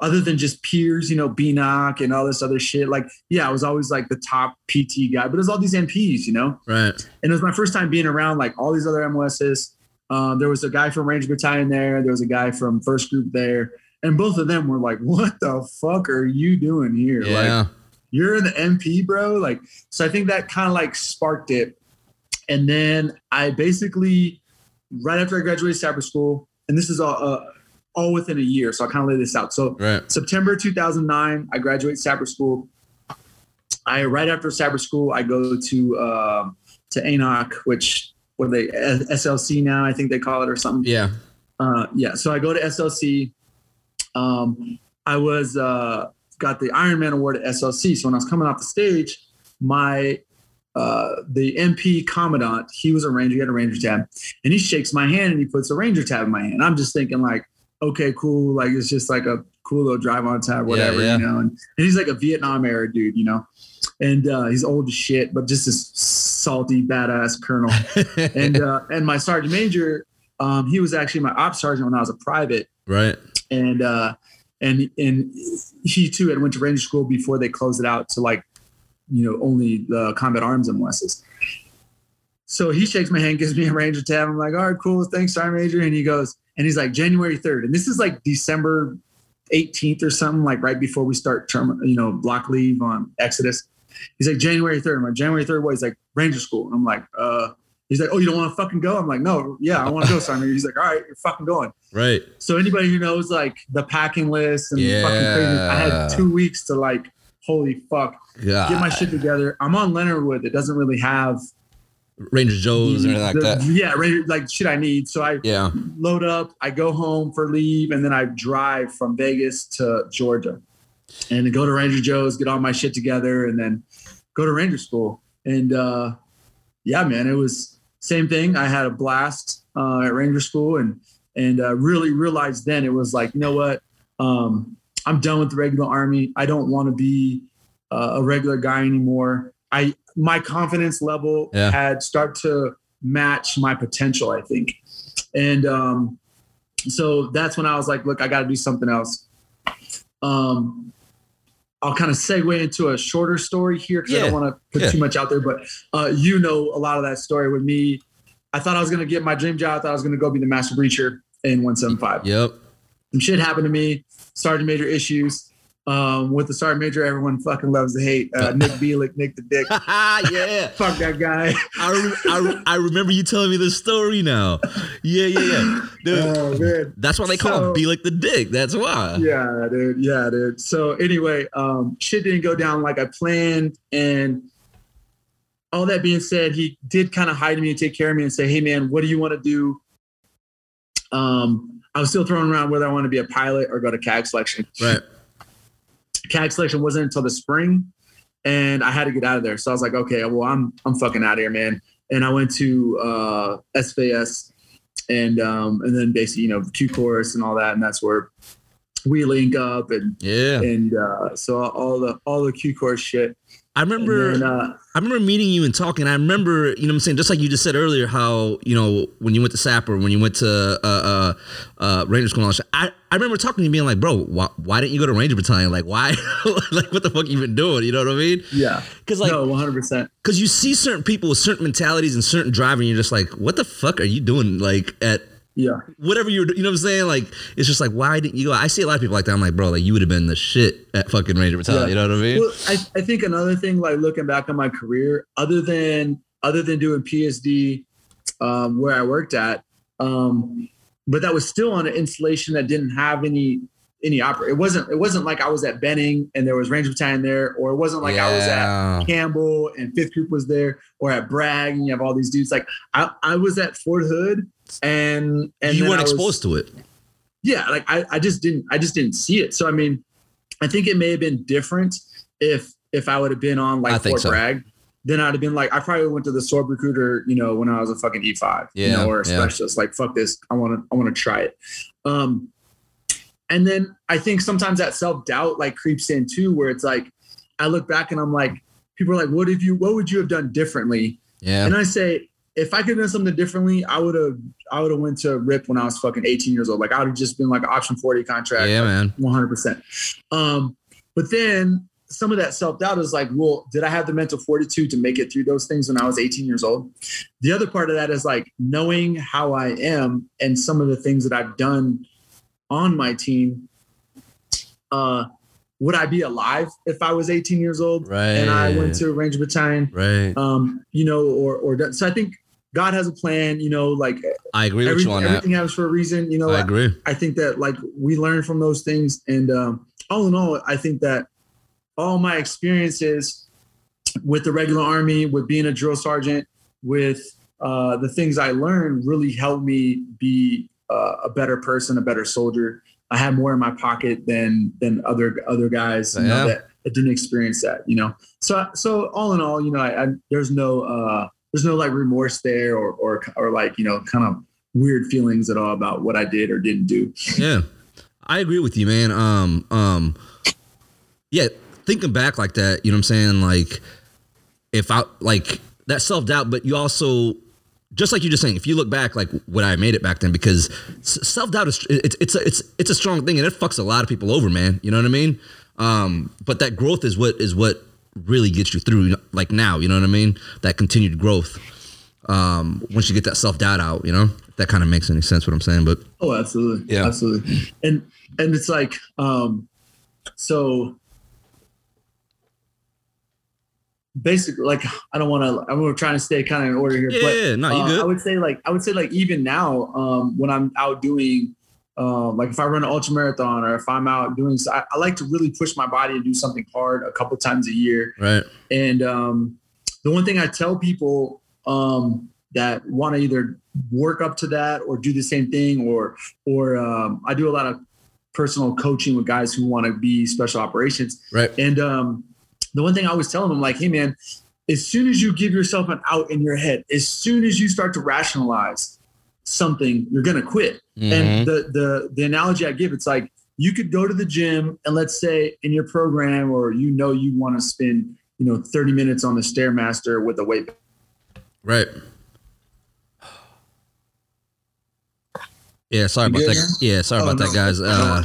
other than just peers, you know, BNOC and all this other shit. Like, yeah, I was always like the top PT guy, but it was all these MPs, you know? right, And it was my first time being around like all these other MOSs. Um, there was a guy from Ranger Battalion there. There was a guy from First Group there. And both of them were like, what the fuck are you doing here? Like, yeah, you're in the MP, bro. Like, so I think that kind of like sparked it. And then I basically, right after I graduated Sapper School, and this is all, uh, all within a year. So I kind of lay this out. So right, September 2009, I graduate Sapper School. I right after Sapper School, I go to um to ANOC, which what are they SLC now? I think they call it or something. yeah, Uh, yeah. So I go to SLC. Um, I was uh, got the Ironman award at SLC. So when I was coming off the stage, my uh, the MP commandant, he was a ranger, he had a ranger tab, and he shakes my hand and he puts a ranger tab in my hand. I'm just thinking like, okay, cool, like it's just like a cool little drive on tab, whatever, yeah. you know. And, and he's like a Vietnam era dude, you know, and uh, he's old as shit, but just this salty badass colonel [LAUGHS] and uh, and my sergeant major, um, he was actually my ops sergeant when I was a private, right, and uh, and and he too had went to ranger school before they closed it out to like, you know, only the combat arms MOSs. So he shakes my hand, gives me a ranger tab. I'm like, all right, cool, thanks, sergeant major. And he goes, and he's like, January 3rd, and this is like December 18th or something, like right before we start term, you know, block leave on Exodus. He's like January 3rd. I'm like, January 3rd, what? He's like, Ranger School. And I'm like, uh, he's like, oh, you don't want to fucking go? I'm like, no, yeah, I want to go, Simon. He's like, all right, you're fucking going. right, So anybody who knows like the packing list and Yeah. fucking crazy, I had two weeks to like, holy fuck, God. get my shit together. I'm on Leonard Wood that doesn't really have Ranger Joe's or anything like the- that. Yeah, Ranger, like shit I need. So I Yeah, load up, I go home for leave, and then I drive from Vegas to Georgia and go to Ranger Joe's, get all my shit together, and then go to Ranger School. And uh, yeah, man, it was same thing. I had a blast uh, at Ranger School and and uh, really realized then it was like, you know what? Um, I'm done with the regular army. I don't want to be uh, a regular guy anymore. I my confidence level Yeah. had start to match my potential, I think. And um, so that's when I was like, look, I got to do something else. Um, I'll kind of segue into a shorter story here because I don't want to put Yeah. too much out there, but uh, you know a lot of that story with me. I thought I was going to get my dream job. I thought I was going to go be the master breacher in 175 Yep. some shit happened to me. Sergeant major issues. Um, with the sergeant major, everyone fucking loves to hate. Uh, Nick [LAUGHS] Bielik, Nick the Dick. [LAUGHS] yeah. Fuck that guy. I, re- I, re- I remember you telling me this story now. Yeah, yeah, yeah. Dude, Oh man. that's why they call So- him Be Like the Dick. That's why. Yeah, dude. Yeah, dude. So anyway, um, shit didn't go down like I planned, and all that being said, he did kind of hide me and take care of me and say, "Hey, man, what do you want to do?" Um, I was still throwing around whether I want to be a pilot or go to CAG selection. Right. CAG selection wasn't until the spring, and I had to get out of there. So I was like, okay, well, I'm I'm fucking out of here, man. And I went to uh, SFAS, and um, and then basically, you know, Q course and all that, and that's where we link up, and Yeah. and uh, so all the all the Q course shit. I remember then, uh, I remember meeting you and talking. I remember, you know what I'm saying, just like you just said earlier, how, you know, when you went to Sapper, when you went to uh, uh, uh, Ranger School, and all that I, I remember talking to you being like, bro, why, why didn't you go to Ranger Battalion? Like, why? [LAUGHS] like, what the fuck you been doing? You know what I mean? yeah, Because, like, no, 100. percent because you see certain people with certain mentalities and certain driving, you're just like, what the fuck are you doing? Like, at Yeah, whatever you're, you know what I'm saying? Like, it's just like, why didn't you go? I see a lot of people like that. I'm like, bro, like, you would have been the shit at fucking Ranger Battalion. Yeah. You know what I mean? Well, I, I think another thing, like looking back on my career, other than other than doing PSD, um, where I worked at, um, but that was still on an installation that didn't have any any oper. It wasn't it wasn't like I was at Benning and there was Ranger Battalion there, or it wasn't like I was at Campbell and Fifth Group was there, or at Bragg and you have all these dudes. Like I, I was at Fort Hood and and you weren't was- exposed to it. yeah like I, I just didn't i just didn't see it so i mean i think it may have been different if if i would have been on like fort so. bragg then i'd have been like i probably went to the sword recruiter you know when i was a fucking e5 you Yeah, know or a yeah. specialist like fuck this i want to i want to try it um and then i think sometimes that self-doubt like creeps in too where it's like i look back and i'm like people are like what have you what would you have done differently Yeah. and I say, if I could have done something differently, I would have I would have went to RIP when I was fucking 18 years old. Like I would have just been like an option 40 contract, Yeah, man. 100%. Um, but then some of that self-doubt is like, well, did I have the mental fortitude to make it through those things when I was 18 years old? The other part of that is like knowing how I am and some of the things that I've done on my team. Uh, would I be alive if I was 18 years old Right. and I went to a Ranger Battalion? Right. um, you know, or or so I think God has a plan. You know, like I agree with you on that. everything happens for a reason. You know, I I, agree. I think that like we learn from those things, and um, all in all, I think that all my experiences with the regular army, with being a drill sergeant, with uh, the things I learned, really helped me be uh, a better person, a better soldier. I had more in my pocket than than other other guys you know, that, that didn't experience that. You know, so so all in all, you know, I, I there's no uh, there's no like remorse there or or or like you know kind of weird feelings at all about what I did or didn't do. Yeah. I agree with you, man. Um, um, yeah, thinking back like that, you know what I'm saying? Like, if I, like, that self doubt, but you also, just like you're just saying, if you look back, like, would I made it back then? Because self doubt is, it's, it's, a, it's, it's a strong thing and it fucks a lot of people over, man. You know what I mean? Um, but that growth is what, is what really gets you through, like now, you know what I mean? That continued growth. Um, once you get that self doubt out, you know, that kind of makes any sense what I'm saying, but Oh, absolutely. Yeah. Absolutely. And and it's like um so basically like I don't want to I'm trying to stay kind of in order here yeah, but yeah, no, you uh, good. I would say like I would say like even now um when I'm out doing um like if I run an ultra marathon or if I'm out doing I, I like to really push my body and do something hard a couple times a year right. and um, the one thing I tell people um, that want to either work up to that or do the same thing, or or um, I do a lot of personal coaching with guys who want to be special operations. Right. And um, the one thing I always tell them, I'm like, hey man, as soon as you give yourself an out in your head, as soon as you start to rationalize something, you're gonna quit. Mhm. And the the the analogy I give, it's like you could go to the gym and let's say in your program or you know you want to spend you know, 30 minutes on the Stairmaster with a weight. Right. Yeah, sorry about that. now? Yeah, sorry Oh, about that, guys. Uh,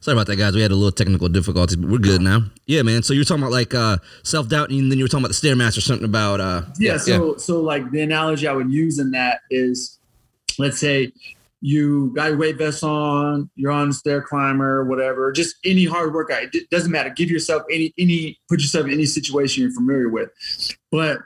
sorry about that, guys. We had a little technical difficulties, but we're good now. Yeah, man. So you were talking about like uh, self doubt, and then you were talking about the stairmaster, something about uh, yeah, so so like the analogy I would use in that is let's say you got your weight vest on, you're on a stair climber, whatever, just any hard workout. It doesn't matter. Give yourself any any put yourself in any situation you're familiar with. But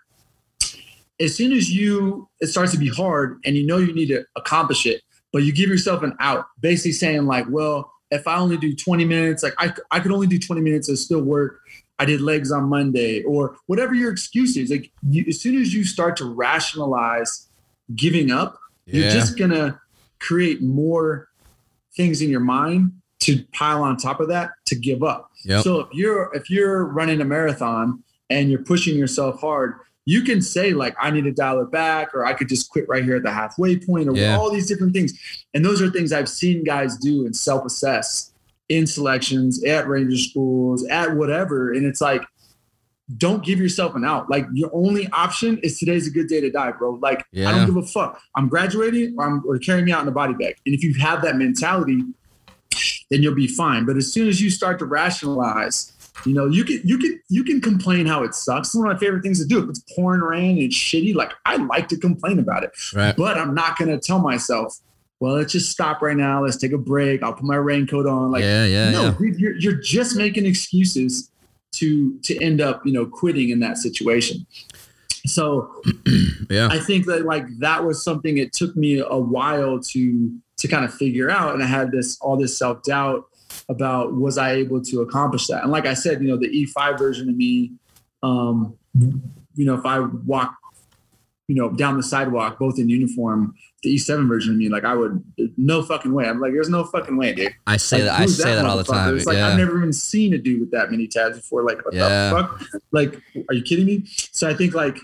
as soon as you it starts to be hard and you know you need to accomplish it, but you give yourself an out, basically saying like, well, if I only do 20 minutes, like I, I could only do 20 minutes and still work. I did legs on Monday or whatever your excuse is. Like you, as soon as you start to rationalize giving up, you're just gonna create more things in your mind to pile on top of that to give up. Yep. So if you're if you're running a marathon and you're pushing yourself hard, you can say like I need to dial it back or I could just quit right here at the halfway point or Yeah. all these different things. And those are things I've seen guys do and self-assess in selections, at ranger schools, at whatever. And it's like, don't give yourself an out. Like your only option is today's a good day to die, bro. Like I don't give a fuck. I'm graduating or I'm or carrying me out in a body bag. And if you have that mentality, then you'll be fine. But as soon as you start to rationalize, you know, you can you can you can complain how it sucks. It's one of my favorite things to do. If it's pouring rain and it's shitty, like I like to complain about it. right. But I'm not gonna tell myself, well, let's just stop right now. Let's take a break. I'll put my raincoat on. Like yeah, yeah, no, yeah. you're you're just making excuses to to end up, you know, quitting in that situation. So [CLEARS THROAT] Yeah. I think that like that was something it took me a while to to kind of figure out, and I had this all this self doubt about was I able to accomplish that? And like I said, you know, the E5 version of me, um, you know, if I walk, you know, down the sidewalk, both in uniform, the E7 version of me, like I would, no fucking way. I'm like, there's no fucking way, dude. I say Like, that. I say that all the time. It's like yeah. I've never even seen a dude with that many tabs before. Like, what Yeah. the fuck? Like, are you kidding me? So I think like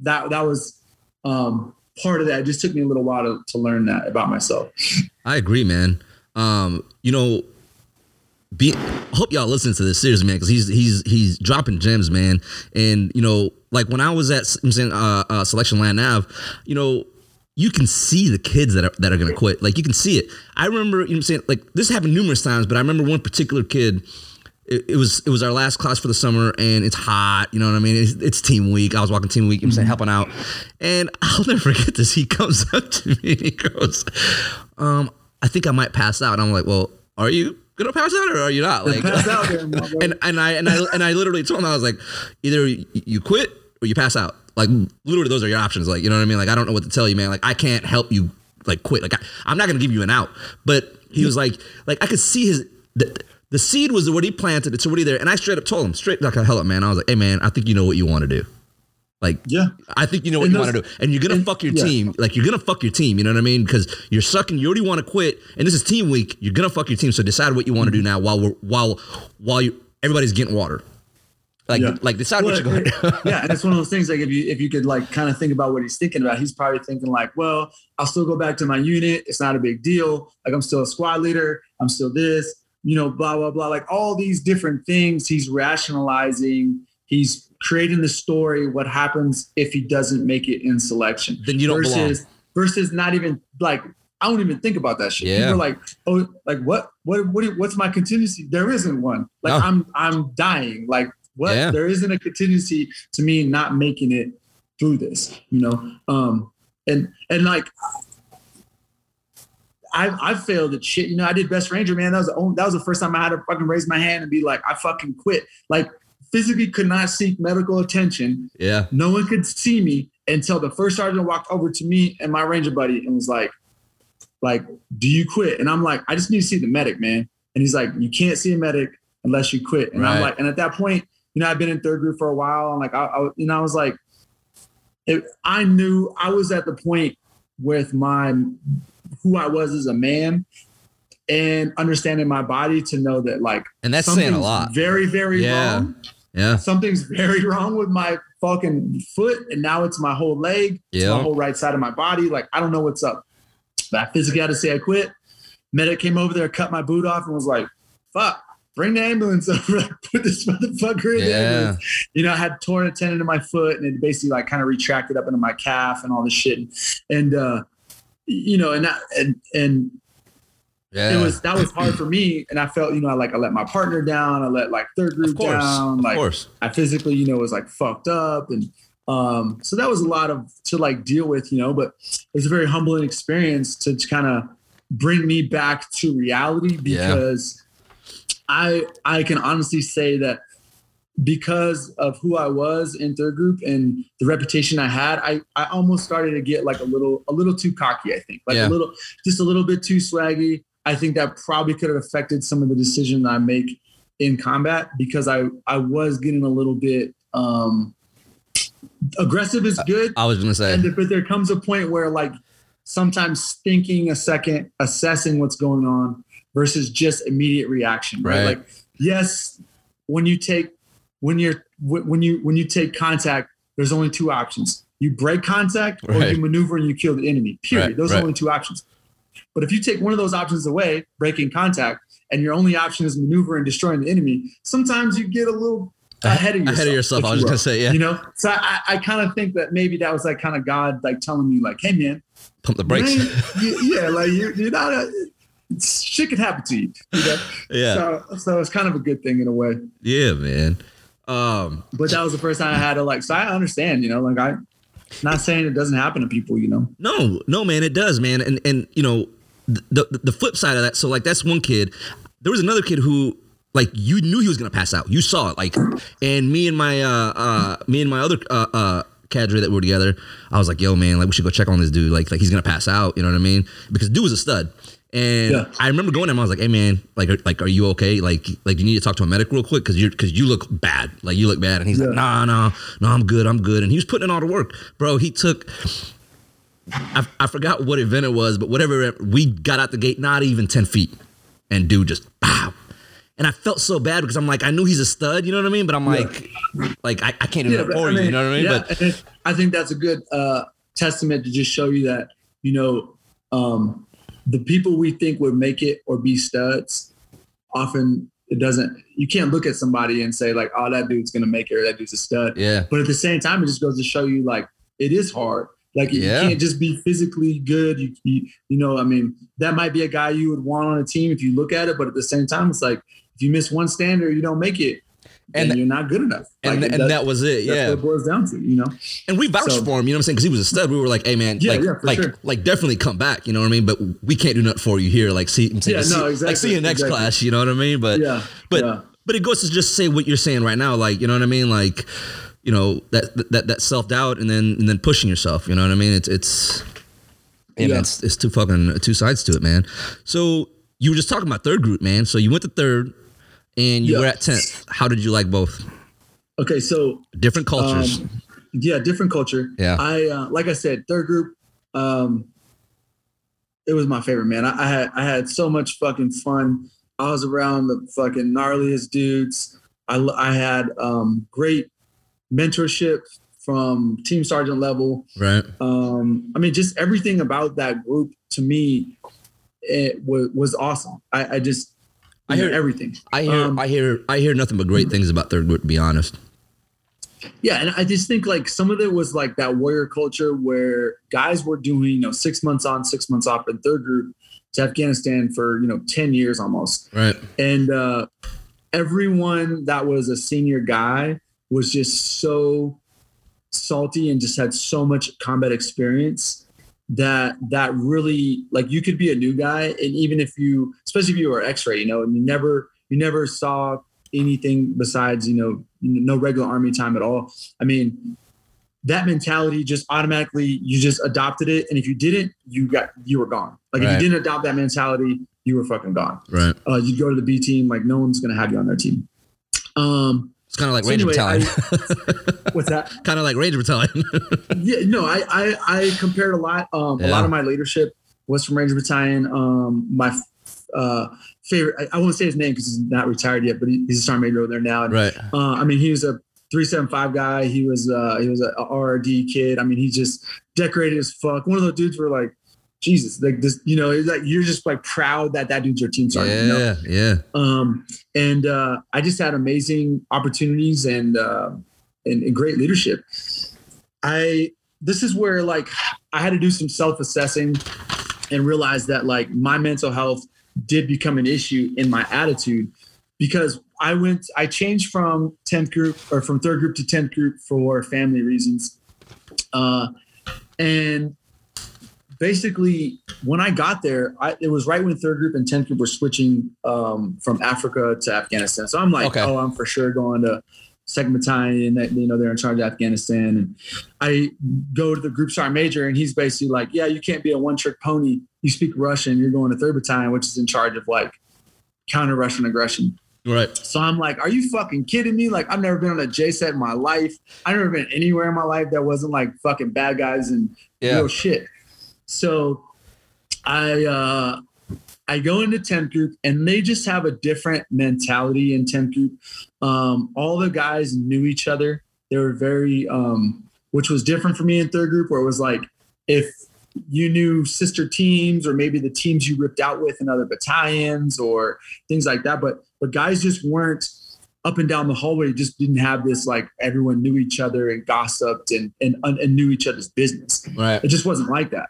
that that was um part of that. It just took me a little while to, to learn that about myself. I agree, man. Um, you know, be I hope y'all listen to this seriously, man, because he's he's he's dropping gems, man. And you know, like when I was at I'm saying uh, uh Selection Land Nav, you know, you can see the kids that are that are gonna quit. Like you can see it. I remember, you know I'm saying, like this happened numerous times, but I remember one particular kid. It, it was it was our last class for the summer, and it's hot. You know what I mean? It's, it's team week. I was walking team week. You know I'm saying helping out, and I'll [LAUGHS] never forget this. He comes up to me and he goes, um, I think I might pass out. And I'm like, well, are you gonna pass out or are you not? Like, Pass out [LAUGHS] there, and and I and I and I literally told him I was like, either you you quit or you pass out. Like literally, those are your options. Like you know what I mean? Like I don't know what to tell you, man. Like I can't help you like quit. Like I, I'm not gonna give you an out. But he was like, like I could see his. The, the seed was already planted. It's already there. And I straight up told him, straight like hell up, man. I was like, hey, man, I think you know what you want to do. Like, yeah. I think you know what And you want to do, and you're gonna and- fuck your yeah. team. Like you're gonna fuck your team. You know what I mean? Because you're sucking. You already want to quit, and this is team week. You're gonna fuck your team. So decide what you want to do mm-hmm. now, while we're while while you everybody's getting water. Like Yeah. like decide what you're gonna [LAUGHS] yeah, and it's one of those things like if you if you could like kind of think about what he's thinking about, he's probably thinking like, well, I'll still go back to my unit. It's not a big deal. Like I'm still a squad leader. I'm still this, you know, blah blah blah. Like all these different things he's rationalizing. He's creating the story. What happens if he doesn't make it in selection? Then you don't belong. versus versus not even like I don't even think about that shit. Yeah. People are like, oh, like what what what what's my contingency? There isn't one. Like No. I'm I'm dying. Like what? Yeah. There isn't a contingency to me not making it through this, you know. Um and and like I I failed at shit. You know, I did best ranger, man. That was the only, that was the first time I had to fucking raise my hand and be like, I fucking quit. Like physically could not seek medical attention yeah, no one could see me until the first sergeant walked over to me and my ranger buddy and was like, like, do you quit? And I'm like, I just need to see the medic, man. And he's like, you can't see a medic unless you quit. And I'm like, and at that point, you know, I've been in third group for a while. And like, I, I you know, I was like, it, I knew I was at the point with my, who I was as a man and understanding my body to know that like, and that's saying a lot. very, very Yeah. wrong Yeah, something's very wrong with my fucking foot and now it's my whole leg. Yeah. my whole right side of my body. Like i don't know what's up. But i physically had to say i quit. Medic came over there cut my boot off and was like fuck bring the ambulance [LAUGHS] over, put this motherfucker in Yeah. You know, I had torn a tendon in my foot and it basically like kind of retracted up into my calf and all this shit. And uh, you know, and that, and and Yeah. it was that was hard for me. And I felt, you know, I like I let my partner down, I let like third group course. down, of like course. I physically, you know, was like fucked up. And um, so that was a lot of to like deal with, you know, but it was a very humbling experience to, to kind of bring me back to reality Yeah. because I I can honestly say that because of who I was in third group and the reputation I had, I, I almost started to get like a little a little too cocky, I think. Like Yeah. a little just a little bit too swaggy. I think that probably could have affected some of the decisions I make in combat because I I was getting a little bit um aggressive is good. I was gonna say. And but there comes a point where like sometimes thinking a second, assessing what's going on versus just immediate reaction, right? Right. Like yes, when you take when you're when you when you take contact, there's only two options. You break contact or you maneuver and you kill the enemy. Period. Right, those right. are only two options. But if you take one of those options away, breaking contact, and your only option is maneuver and destroying the enemy, sometimes you get a little ahead of yourself. Ahead of yourself. I was you just gonna say, yeah. you know so i, I kind of think that maybe that was like kind of god like telling me like hey man Pump the brakes. you yeah like you, you're not a shit can happen to you, you know? [LAUGHS] yeah. so so it's kind of a good thing in a way Yeah, man. Um, but that was the first time i had to like so i understand you know like i not saying it doesn't happen to people you know No, no, man, it does, man. And and you know, the the, the flip side of that. So like that's one kid. There was another kid who like you knew he was gonna pass out. You saw it, like, and me and my uh uh me and my other uh uh cadre that were together. I was like, yo, man, like we should go check on this dude. Like like he's gonna pass out. You know what I mean? Because dude was a stud. And Yeah. I remember going to him. I was like, "Hey, man, like, are, like, are you okay? Like, like, you need to talk to a medic real quick because you're because you look bad. Like, you look bad." And he's like, Yeah. "Nah, nah, no, I'm good. I'm good." And he was putting in all the work, bro. He took I, I forgot what event it was, but whatever, we got out the gate not even 10 feet. And dude just, pow. And I felt so bad because I'm like, I knew he's a stud, you know what I mean? But I'm like, like, I, I can't do that but for I you, you know what I mean? yeah, But I think that's a good uh, testament to just show you that you know um, the people we think would make it or be studs often it doesn't. You can't look at somebody and say like, "Oh, that dude's gonna make it," or "That dude's a stud." yeah, But at the same time, it just goes to show you like it is hard. Like Yeah. you can't just be physically good. You, you you know, I mean, that might be a guy you would want on a team if you look at it. But at the same time, it's like if you miss one standard, you don't make it, And- and you're not good enough. and, Like, and that- that was it, that's yeah. what it boils down to. You know. And we vouched So- for him, you know what I'm saying? Because he was a stud. We were like, hey, man, Yeah, like, yeah, like, sure. like, definitely come back, you know what I mean? But we can't do nothing for you here. Like, see, I'm saying, Yeah, see- no, like, see you next exactly. class, you know what I mean? But, Yeah, but, yeah. but it goes to just say what you're saying right now, like, you know what I mean? Like, you know, that, that, that self doubt and then, and then pushing yourself, you know what I mean? It's, it's, yeah, Yeah. it's, it's two fucking two sides to it, man. So you were just talking about third group, man. So you went to third and you Yeah. were at 10th. How did you like both? Okay, so Different cultures. Um, yeah, different culture. Yeah. I uh, like I said, third group. Um, it was my favorite, man. I, I had I had so much fucking fun. I was around the fucking gnarliest dudes. I, I had um, great mentorship from team sergeant level. right. Um, I mean, just everything about that group to me, it was, was awesome. I, I just I hear everything. I hear, Um, I hear, I hear nothing but great things about third group. To be honest, Yeah, and I just think like some of it was like that warrior culture where guys were doing, you know, six months on, six months off in third group to Afghanistan for, you know, 10 years almost. right? And uh, everyone that was a senior guy was just so salty and just had so much combat experience that that really like you could be a new guy and even if you especially if you were x-ray you know and you never you never saw anything besides you know no regular army time at all. I mean that mentality just automatically you just adopted it. And if you didn't you got you were gone. Like if you didn't adopt that mentality you were fucking gone. Right. uh, you'd go to the B team, like no one's gonna have you on their team. Um, It's kind of like So Ranger anyway, Battalion. what's that? [LAUGHS] kind of like Ranger Battalion. [LAUGHS] yeah, no, I I, I compared a lot. Um, a lot of my leadership was from Ranger Battalion. Um, my uh, favorite, I, I won't say his name because he's not retired yet, but he, he's a sergeant major over there now. And, right. uh, I mean, he was a three seven five guy. He was uh, he was a, RRD kid. I mean, he just decorated as fuck. One of those dudes were like Jesus, like this, you know, it's like you're just like proud that that dude's your team sergeant. you know? Yeah, yeah. Um, and uh, I just had amazing opportunities and, uh, and and great leadership. I this is where like I had to do some self assessing and realize that like my mental health did become an issue in my attitude because I went I changed from 10th group or from third group to 10th group for family reasons. Uh, and basically when I got there, I, it was right when third group and 10th group were switching um, from Africa to Afghanistan. So I'm like, Okay. oh, I'm for sure going to second battalion. That you know they're in charge of Afghanistan, and I go to the group sergeant major, and he's basically like, yeah, you can't be a one trick pony. You speak Russian. You're going to third battalion, which is in charge of like counter Russian aggression. Right. So I'm like, are you fucking kidding me? Like, I've never been on a JCET in my life. I've never been anywhere in my life that wasn't like fucking bad guys and Yeah. real shit. So I uh I go into 10th group and they just have a different mentality in 10th group. Um, all the guys knew each other. They were very um, which was different for me in third group where it was like if you knew sister teams or maybe the teams you ripped out with in other battalions or things like that. But but guys just weren't up and down the hallway, just didn't have this like everyone knew each other and gossiped and and, and knew each other's business. Right. It just wasn't like that.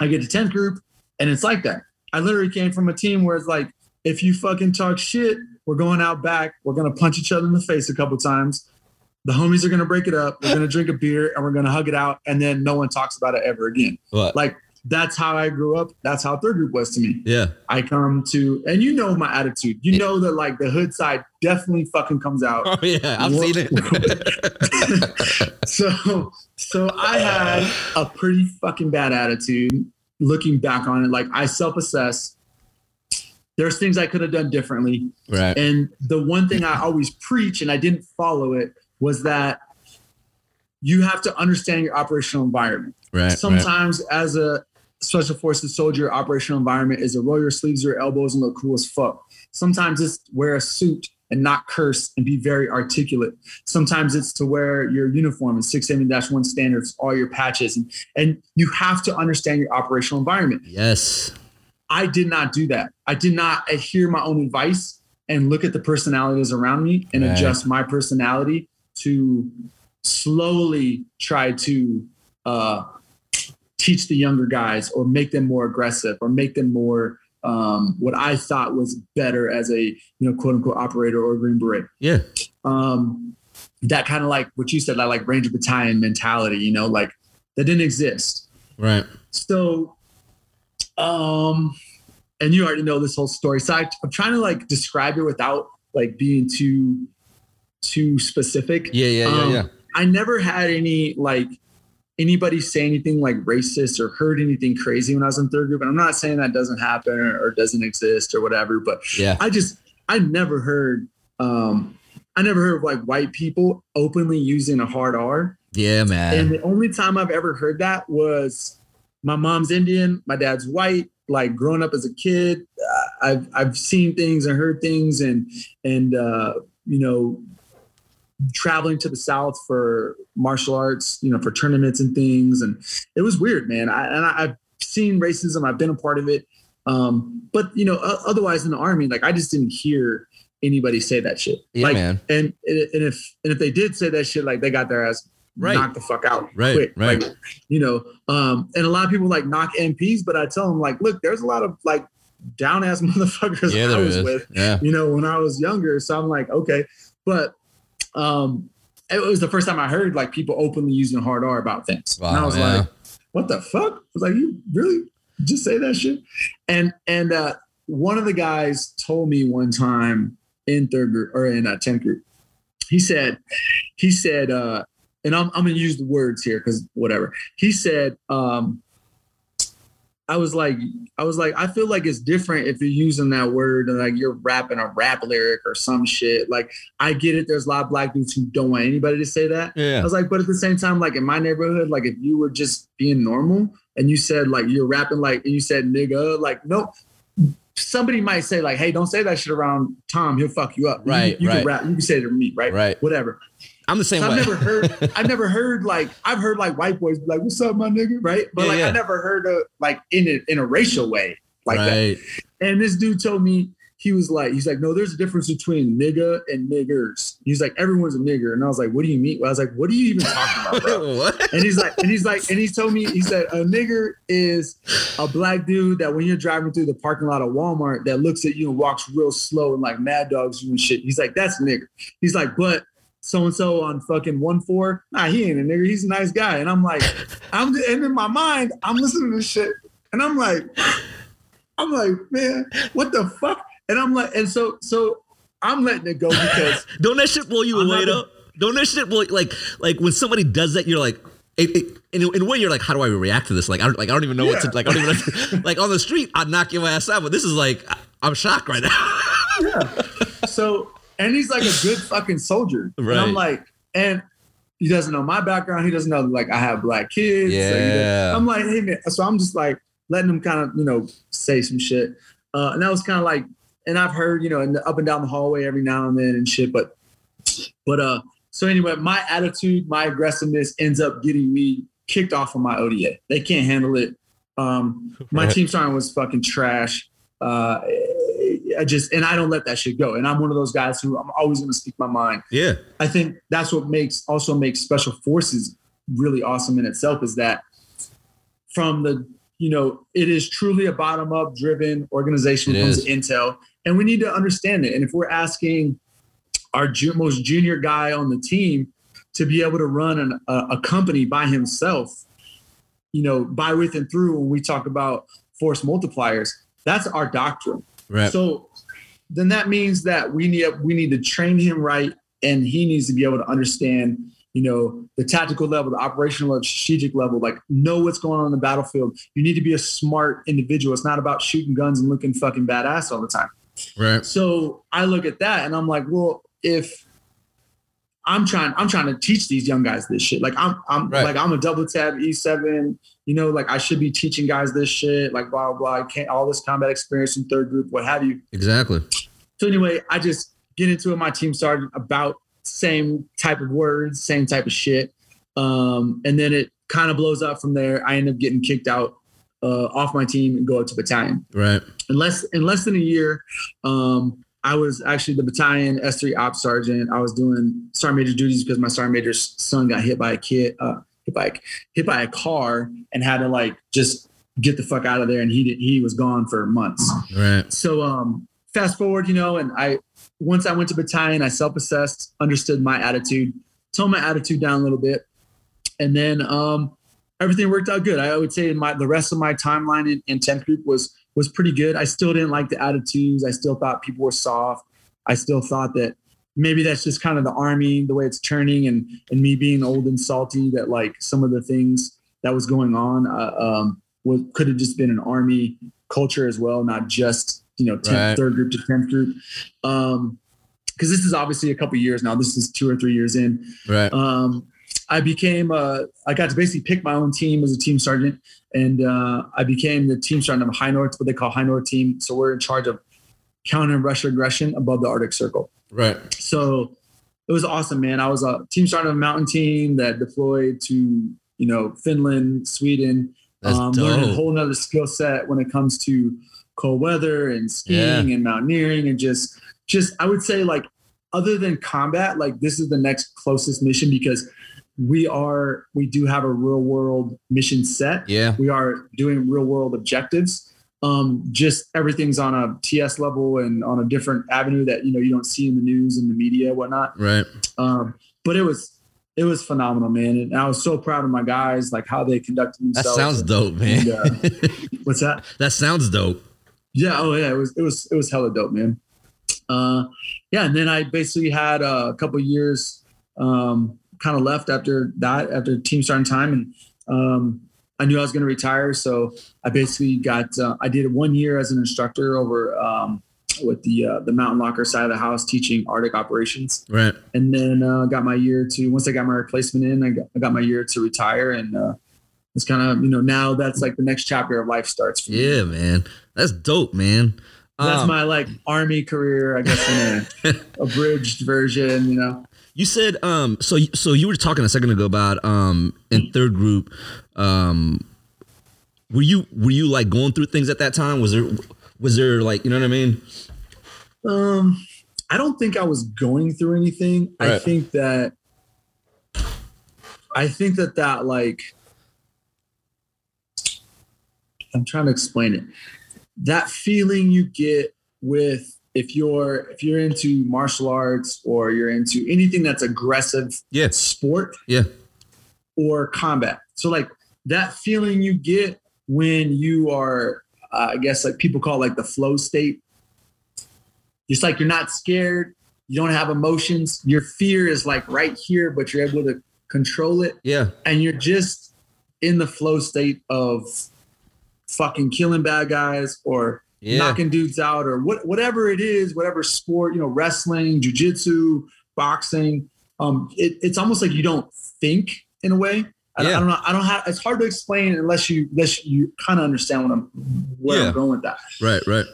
I get to 10th group and it's like that. I literally came from a team where it's like, if you fucking talk shit, we're going out back. We're going to punch each other in the face a couple times. The homies are going to break it up. We're going to drink a beer and we're going to hug it out. And then no one talks about it ever again. What? Like, that's how I grew up. That's how third group was to me. yeah. I come to, and you know my attitude. You know that like the hood side definitely fucking comes out Oh yeah, I've seen it. [LAUGHS] so so I had a pretty fucking bad attitude looking back on it. Like I self-assess. There's things I could have done differently. right. And the one thing I always preach and I didn't follow it was that you have to understand your operational environment. Right. right. Sometimes as a special forces soldier, your operational environment is to roll your sleeves your elbows and look cool as fuck. Sometimes it's wear a suit and not curse and be very articulate. Sometimes it's to wear your uniform and 670-1 standards, all your patches. And, and you have to understand your operational environment. Yes. I did not do that. I did not adhere my own advice and look at the personalities around me and Right. adjust my personality to slowly try to uh, teach the younger guys or make them more aggressive or make them more um, what I thought was better as a you know quote unquote operator or green beret. Yeah. Um, that kind of like what you said, like, like Ranger Battalion mentality, you know, like that didn't exist. Right. So, um, and you already know this whole story. So I, I'm trying to like describe it without like being too, too specific. Yeah. Yeah. Yeah. Um, yeah. I never had any like anybody say anything like racist or heard anything crazy when I was in third group. And I'm not saying that doesn't happen or, or doesn't exist or whatever, but Yeah. I just I never heard um I never heard of like white people openly using a hard R. Yeah, man. And the only time I've ever heard that was my mom's Indian, my dad's white. Like growing up as a kid, uh, I've I've seen things and heard things, and and uh, you know, traveling to the South for martial arts, you know, for tournaments and things, and it was weird, man. I, and I, I've seen racism, I've been a part of it, um, but you know, otherwise in the army, like I just didn't hear anybody say that shit. Yeah, like, man. and and if and if they did say that shit, like they got their ass Right. knocked the fuck out Right, quick. right. Like, you know, um, and a lot of people like knock MPs, but I tell them like, look, there's a lot of like down ass [LAUGHS] motherfuckers Yeah, I was is. with, Yeah. you know, when I was younger. So I'm like, okay, but um, it was the first time I heard like people openly using hard R about things, and I was yeah. like, what the fuck? I was like, you really just say that shit? And and uh, one of the guys told me one time in third group or in uh, 10th group, he said, he said, uh, and I'm, I'm gonna use the words here because whatever. He said, um, I was like, I was like, I feel like it's different if you're using that word and like you're rapping a rap lyric or some shit. Like I get it. There's a lot of black dudes who don't want anybody to say that. Yeah. I was like, but at the same time, like in my neighborhood, like if you were just being normal and you said like you're rapping like and you said nigga, like no, somebody might say like, hey, don't say that shit around Tom. He'll fuck you up. You- Right, You, right. can rap. You can say it to me, right? Right. Whatever. I'm the same So way. I've never heard. [LAUGHS] I've never heard like I've heard like white boys be like, "What's up, my nigga?" Right? But Yeah, like yeah. I never heard of like in a, in a racial way like that. And this dude told me he was like, he's like, no, there's a difference between nigga and niggers. He's like, everyone's a nigger, and I was like, what do you mean? I was like, what are you even talking about, bro? [LAUGHS] what? And he's like, and he's like, and he told me, he said, a nigger is a black dude that when you're driving through the parking lot of Walmart that looks at you and walks real slow and like mad dogs you and shit. He's like, that's nigger. He's like, but so and so on fucking one four, nah, he ain't a nigger. He's a nice guy. And I'm like, I'm and in my mind, I'm listening to this shit, and I'm like, I'm like, man, what the fuck? And I'm like, and so so I'm letting it go because [LAUGHS] Don't that shit blow you I'm away though? Don't that shit blow like like when somebody does that? You're like. It, it, in, a- in a way, you're like, how do I react to this? Like, I don't, like, I don't even know what to like. I don't even [LAUGHS] like on the street. I'd knock your ass out, but this is like, I'm shocked right now. yeah. so and he's like a good fucking soldier. And I'm like, and he doesn't know my background. He doesn't know like I have black kids. So Yeah. I'm like, hey man. So I'm just like letting him kind of, you know, say some shit. Uh, and that was kind of like, and I've heard, you know, in the, up and down the hallway every now and then and shit. But, but uh, so anyway, my attitude, my aggressiveness ends up getting me kicked off of my ODA. They can't handle it. Um, my Right. team starting was fucking trash. Uh, I just and I don't let that shit go. And I'm one of those guys who I'm always going to speak my mind. yeah, I think that's what makes also makes special forces really awesome in itself is that from the you know it is truly a bottom up driven organization when It comes to intel and we need to understand it and if we're asking our ju- most junior guy on the team to be able to run an, a, a company by himself you know by with and through when we talk about force multipliers that's our doctrine right. so then that means that we need we need to train him right, and he needs to be able to understand, you know, the tactical level, the operational and strategic level, like know what's going on in the battlefield. You need to be a smart individual. It's not about shooting guns and looking fucking badass all the time. right. So I look at that and I'm like, well, if I'm trying, I'm trying to teach these young guys this shit. Like I'm, I'm Right. like I'm a double tab E7. You know, like I should be teaching guys this shit. Like blah blah. blah. I can't all this combat experience in third group, what have you. Exactly. So anyway, I just get into it. My team sergeant about same type of words, same type of shit, um, and then it kind of blows up from there. I end up getting kicked out uh, off my team and go up to battalion Right. in less in less than a year, um, I was actually the battalion S3 ops sergeant. I was doing sergeant major duties because my sergeant major's son got hit by a kid, uh, hit by a, hit by a car, and had to like just get the fuck out of there. And he did, he was gone for months. Right. So um, fast forward, you know, and I once I went to battalion, I self-assessed, understood my attitude, toned my attitude down a little bit, and then um, everything worked out good. I would say my the rest of my timeline in, in 10th group was was pretty good. I still didn't like the attitudes. I still thought people were soft. I still thought that maybe that's just kind of the army, the way it's turning, and and me being old and salty. That like some of the things that was going on uh, um, was could have just been an army culture as well, not just you know 10th, Right. third group to 10th group. Um, because this is obviously a couple years now. This is two or three years in Right. um, I became uh, I got to basically pick my own team as a team sergeant, and uh, I became the team sergeant of High North, what they call High North team. So we're in charge of counter Russian aggression above the Arctic Circle. Right. So it was awesome, man. I was a team sergeant of a mountain team that deployed to you know Finland, Sweden, That's um, learned a whole nother skill set when it comes to cold weather and skiing and mountaineering and just just I would say like other than combat, like this is the next closest mission because we are we do have a real world mission set. Yeah. We are doing real world objectives. Um, just everything's on a TS level and on a different avenue that you know you don't see in the news and the media, whatnot. Right. Um, but it was it was phenomenal, man, and I was so proud of my guys, like how they conducted themselves. That sounds dope, man. And, uh, [LAUGHS] what's that? that sounds dope. Yeah. Oh, yeah. It was it was it was hella dope, man. Uh, yeah, and then I basically had uh, a couple years um, kind of left after that, after team starting time, and um, I knew I was going to retire, so I basically got uh, I did one year as an instructor over um, with the uh, the Mountain Locker side of the house, teaching Arctic operations, Right. and then uh, got my year to once I got my replacement in, I got, I got my year to retire, and uh, it's kind of you know now that's like the next chapter of life starts for me. Yeah, man. That's dope, man. That's Um, my like army career, I guess, in a [LAUGHS] abridged version. You know, You said um so so you were talking a second ago about um in third group um were you were you like going through things at that time was there was there like you know what I mean Um, I don't think I was going through anything. I think that I think that that like I'm trying to explain it. That feeling you get with if you're if you're into martial arts or you're into anything that's aggressive yeah sport yeah or combat. So like that feeling you get when you are, uh, I guess like people call it like the flow state. It's like you're not scared. You don't have emotions. Your fear is like right here, but you're able to control it. yeah And you're just in the flow state of fucking killing bad guys or yeah knocking dudes out or what, whatever it is, whatever sport, you know, wrestling, jujitsu, boxing. Um, it, it's almost like you don't think in a way. I, don't- Yeah. I don't know. I don't have. It's hard to explain unless you unless you kind of understand what I'm where Yeah. I'm going with that. right right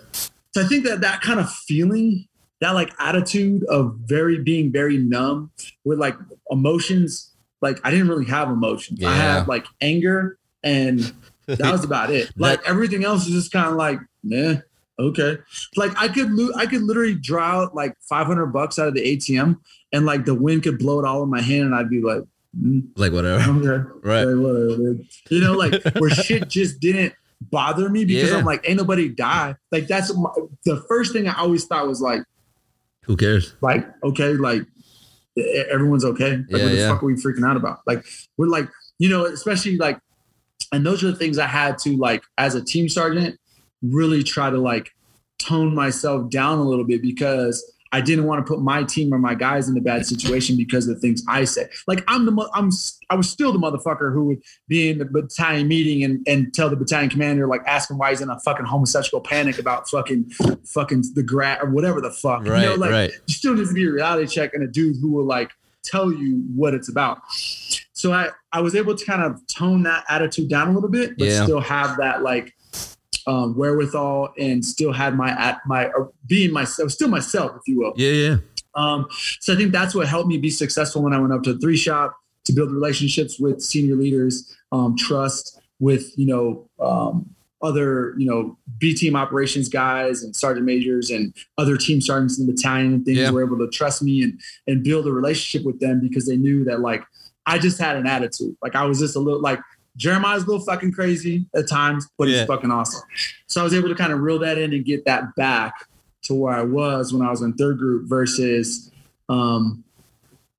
So I think that that kind of feeling, that like attitude of very being very numb, with like emotions. Like I didn't really have emotions. I had like anger, and [LAUGHS] that was about it. Like everything else is just kind of like, yeah, okay. Like I could lo- I could literally draw out like 500 bucks out of the ATM, and like the wind could blow it all in my hand, and I'd be like, like whatever okay, [LAUGHS] right okay, whatever. You know, like where [LAUGHS] shit just didn't bother me because Yeah. I'm like, ain't nobody die. Like that's my, the first thing I always thought was like, who cares like okay, like everyone's okay. Like Yeah, what the yeah. fuck are we freaking out about? Like we're like, you know, especially like, and those are the things I had to like as a team sergeant really try to like tone myself down a little bit because I didn't want to put my team or my guys in a bad situation because of the things I said. Like I'm the I'm I was still the motherfucker who would be in the battalion meeting and and tell the battalion commander like ask him why he's in a fucking homosexual panic about fucking fucking the grad or whatever the fuck. right you know, like right you still need to be a reality check and a dude who will like tell you what it's about. So I I was able to kind of tone that attitude down a little bit, but Yeah. still have that like um, wherewithal and still had my at my or being myself, still myself, if you will. yeah yeah Um, so I think that's what helped me be successful when I went up to the three shop to build relationships with senior leaders, um, trust with you know um, other you know B team operations guys and sergeant majors and other team sergeants in the battalion and things Yeah. were able to trust me and and build a relationship with them because they knew that like I just had an attitude, like I was just a little like. Jeremiah's a little fucking crazy at times, but Yeah. he's fucking awesome. So I was able to kind of reel that in and get that back to where I was when I was in third group versus, um,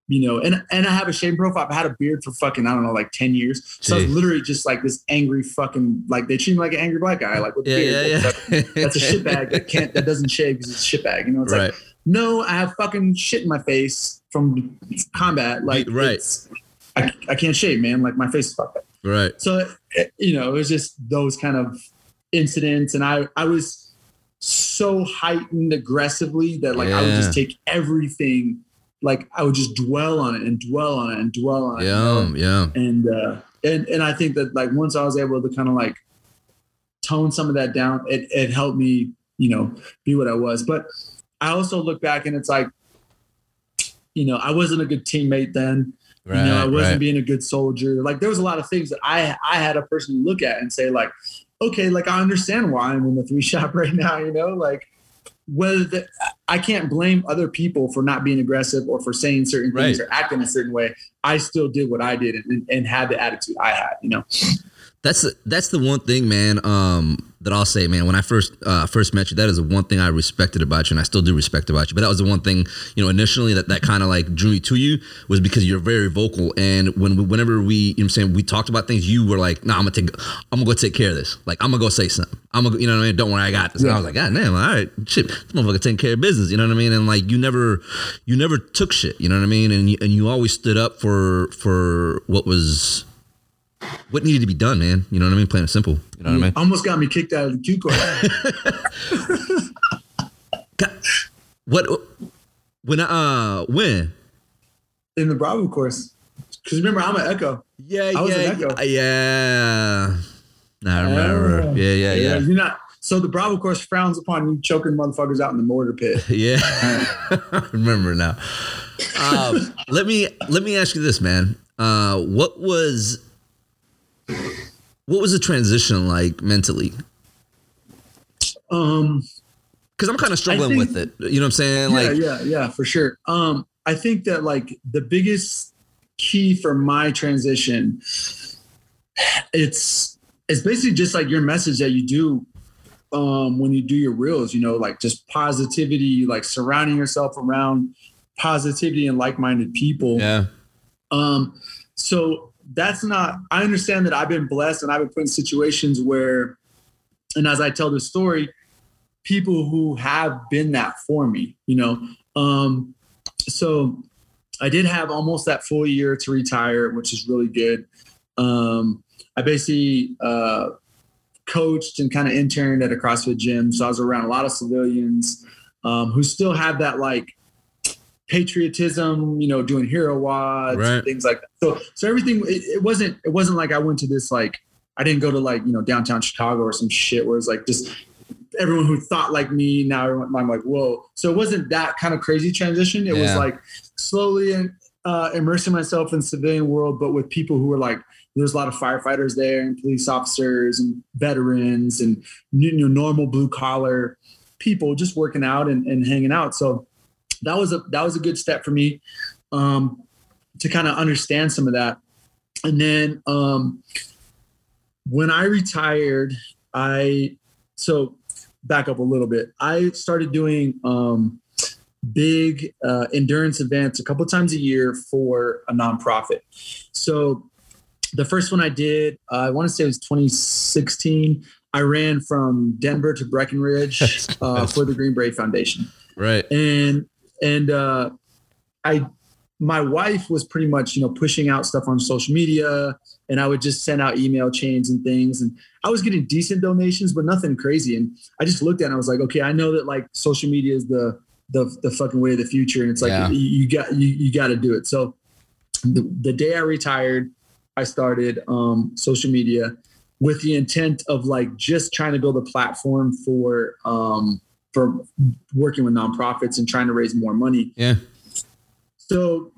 you know, and and I have a shave profile. I had a beard for fucking I don't know like ten years, so I was literally just like this angry fucking like they treat me like an angry black guy, like with yeah beard. yeah yeah That's a shitbag that can't that doesn't shave because it's a shitbag. You know, it's right like no, I have fucking shit in my face from combat. Like Right. I, I can't shave, man. Like my face is fucked up. Right. So you know, it was just those kind of incidents, and I I was so heightened aggressively that like I would just take everything, like I would just dwell on it and dwell on it and dwell on it. yeah yeah And uh, and and I think that like once I was able to kind of like tone some of that down, it it helped me, you know, be what I was. But I also look back and it's like, you know, I wasn't a good teammate then right you know, I wasn't right. being a good soldier. Like there was a lot of things that I I had a person look at and say like, okay, like I understand why I'm in the three [LAUGHS] shop right now. You know, like whether the, I can't blame other people for not being aggressive or for saying certain things Right. or acting a certain way. I still did what I did and, and had the attitude I had. You know, That's the, that's the one thing, man. Um, that I'll say, man. When I first uh, first met you, that is the one thing I respected about you, and I still do respect about you. But that was the one thing, you know, initially that that kind of like drew me to you was because you're very vocal. And when we, whenever we, you know, what I'm saying we talked about things, you were like, "Nah, I'm gonna take, I'm gonna go take care of this. Like, I'm gonna go say something. I'm gonna, you know what I mean? Don't worry, I got this." And I was like, "God damn, all right, shit, this motherfucker taking care of business." You know what I mean? And like, you never, you never took shit. You know what I mean? And you, and you always stood up for for what was what needed to be done, man. You know what I mean? Plain and simple. You know what I mean? almost got me kicked out of the Q course. God, [LAUGHS] what when uh when? in the Bravo course. Because remember, I'm an Echo. Yeah, I was an yeah, Echo. yeah. I remember. Oh. Yeah, yeah, yeah. You're not. So the Bravo course frowns upon you choking motherfuckers out in the mortar pit. [LAUGHS] Yeah. I [LAUGHS] remember now. um, let me let me ask you this, man. Uh, what was what was the transition like mentally? Um, Because I'm kind of struggling think- with it. You know what I'm saying? yeah, Like, yeah, yeah, for sure. Um, I think that like the biggest key for my transition, it's it's basically just like your message that you do um when you do your reels, you know, like just positivity, like surrounding yourself around positivity and like-minded people. yeah, Um, so that's not, I understand that I've been blessed and I've been put in situations where, and as I tell the story, people who have been that for me, you know. Um, so I did have almost that full year to retire, which is really good. Um, I basically uh, coached and kind of interned at a CrossFit gym. So I was around a lot of civilians um, who still have that like patriotism, you know, doing hero WODs, Right. things like that. So, so everything, it, it wasn't, it wasn't like I went to this, like, I didn't go to like, you know, downtown Chicago or some shit where it's like just everyone who thought like me. Now everyone- I'm like, whoa. So it wasn't that kind of crazy transition. It was like slowly uh, immersing myself in civilian world, but with people who were like, there's a lot of firefighters there and police officers and veterans and you know, normal blue collar people just working out and, and hanging out. So that was a that was a good step for me um, to kind of understand some of that. And then um, when I retired, I so back up a little bit. I started doing um, big uh, endurance events a couple times a year for a nonprofit. So the first one I did, uh, I want to say it was 2016. I ran from Denver to Breckenridge [LAUGHS] uh, for the Green Beret Foundation right. and and uh, I my wife was pretty much you know pushing out stuff on social media, and I would just send out email chains and things, and I was getting decent donations, but nothing crazy. And I just looked at it, and I was like, okay, I know that like social media is the the the fucking way of the future, and it's like Yeah. you, you got you you got to do it. So the, the day I retired, I started um, social media with the intent of like just trying to build a platform for um, for working with nonprofits and trying to raise more money. Yeah. So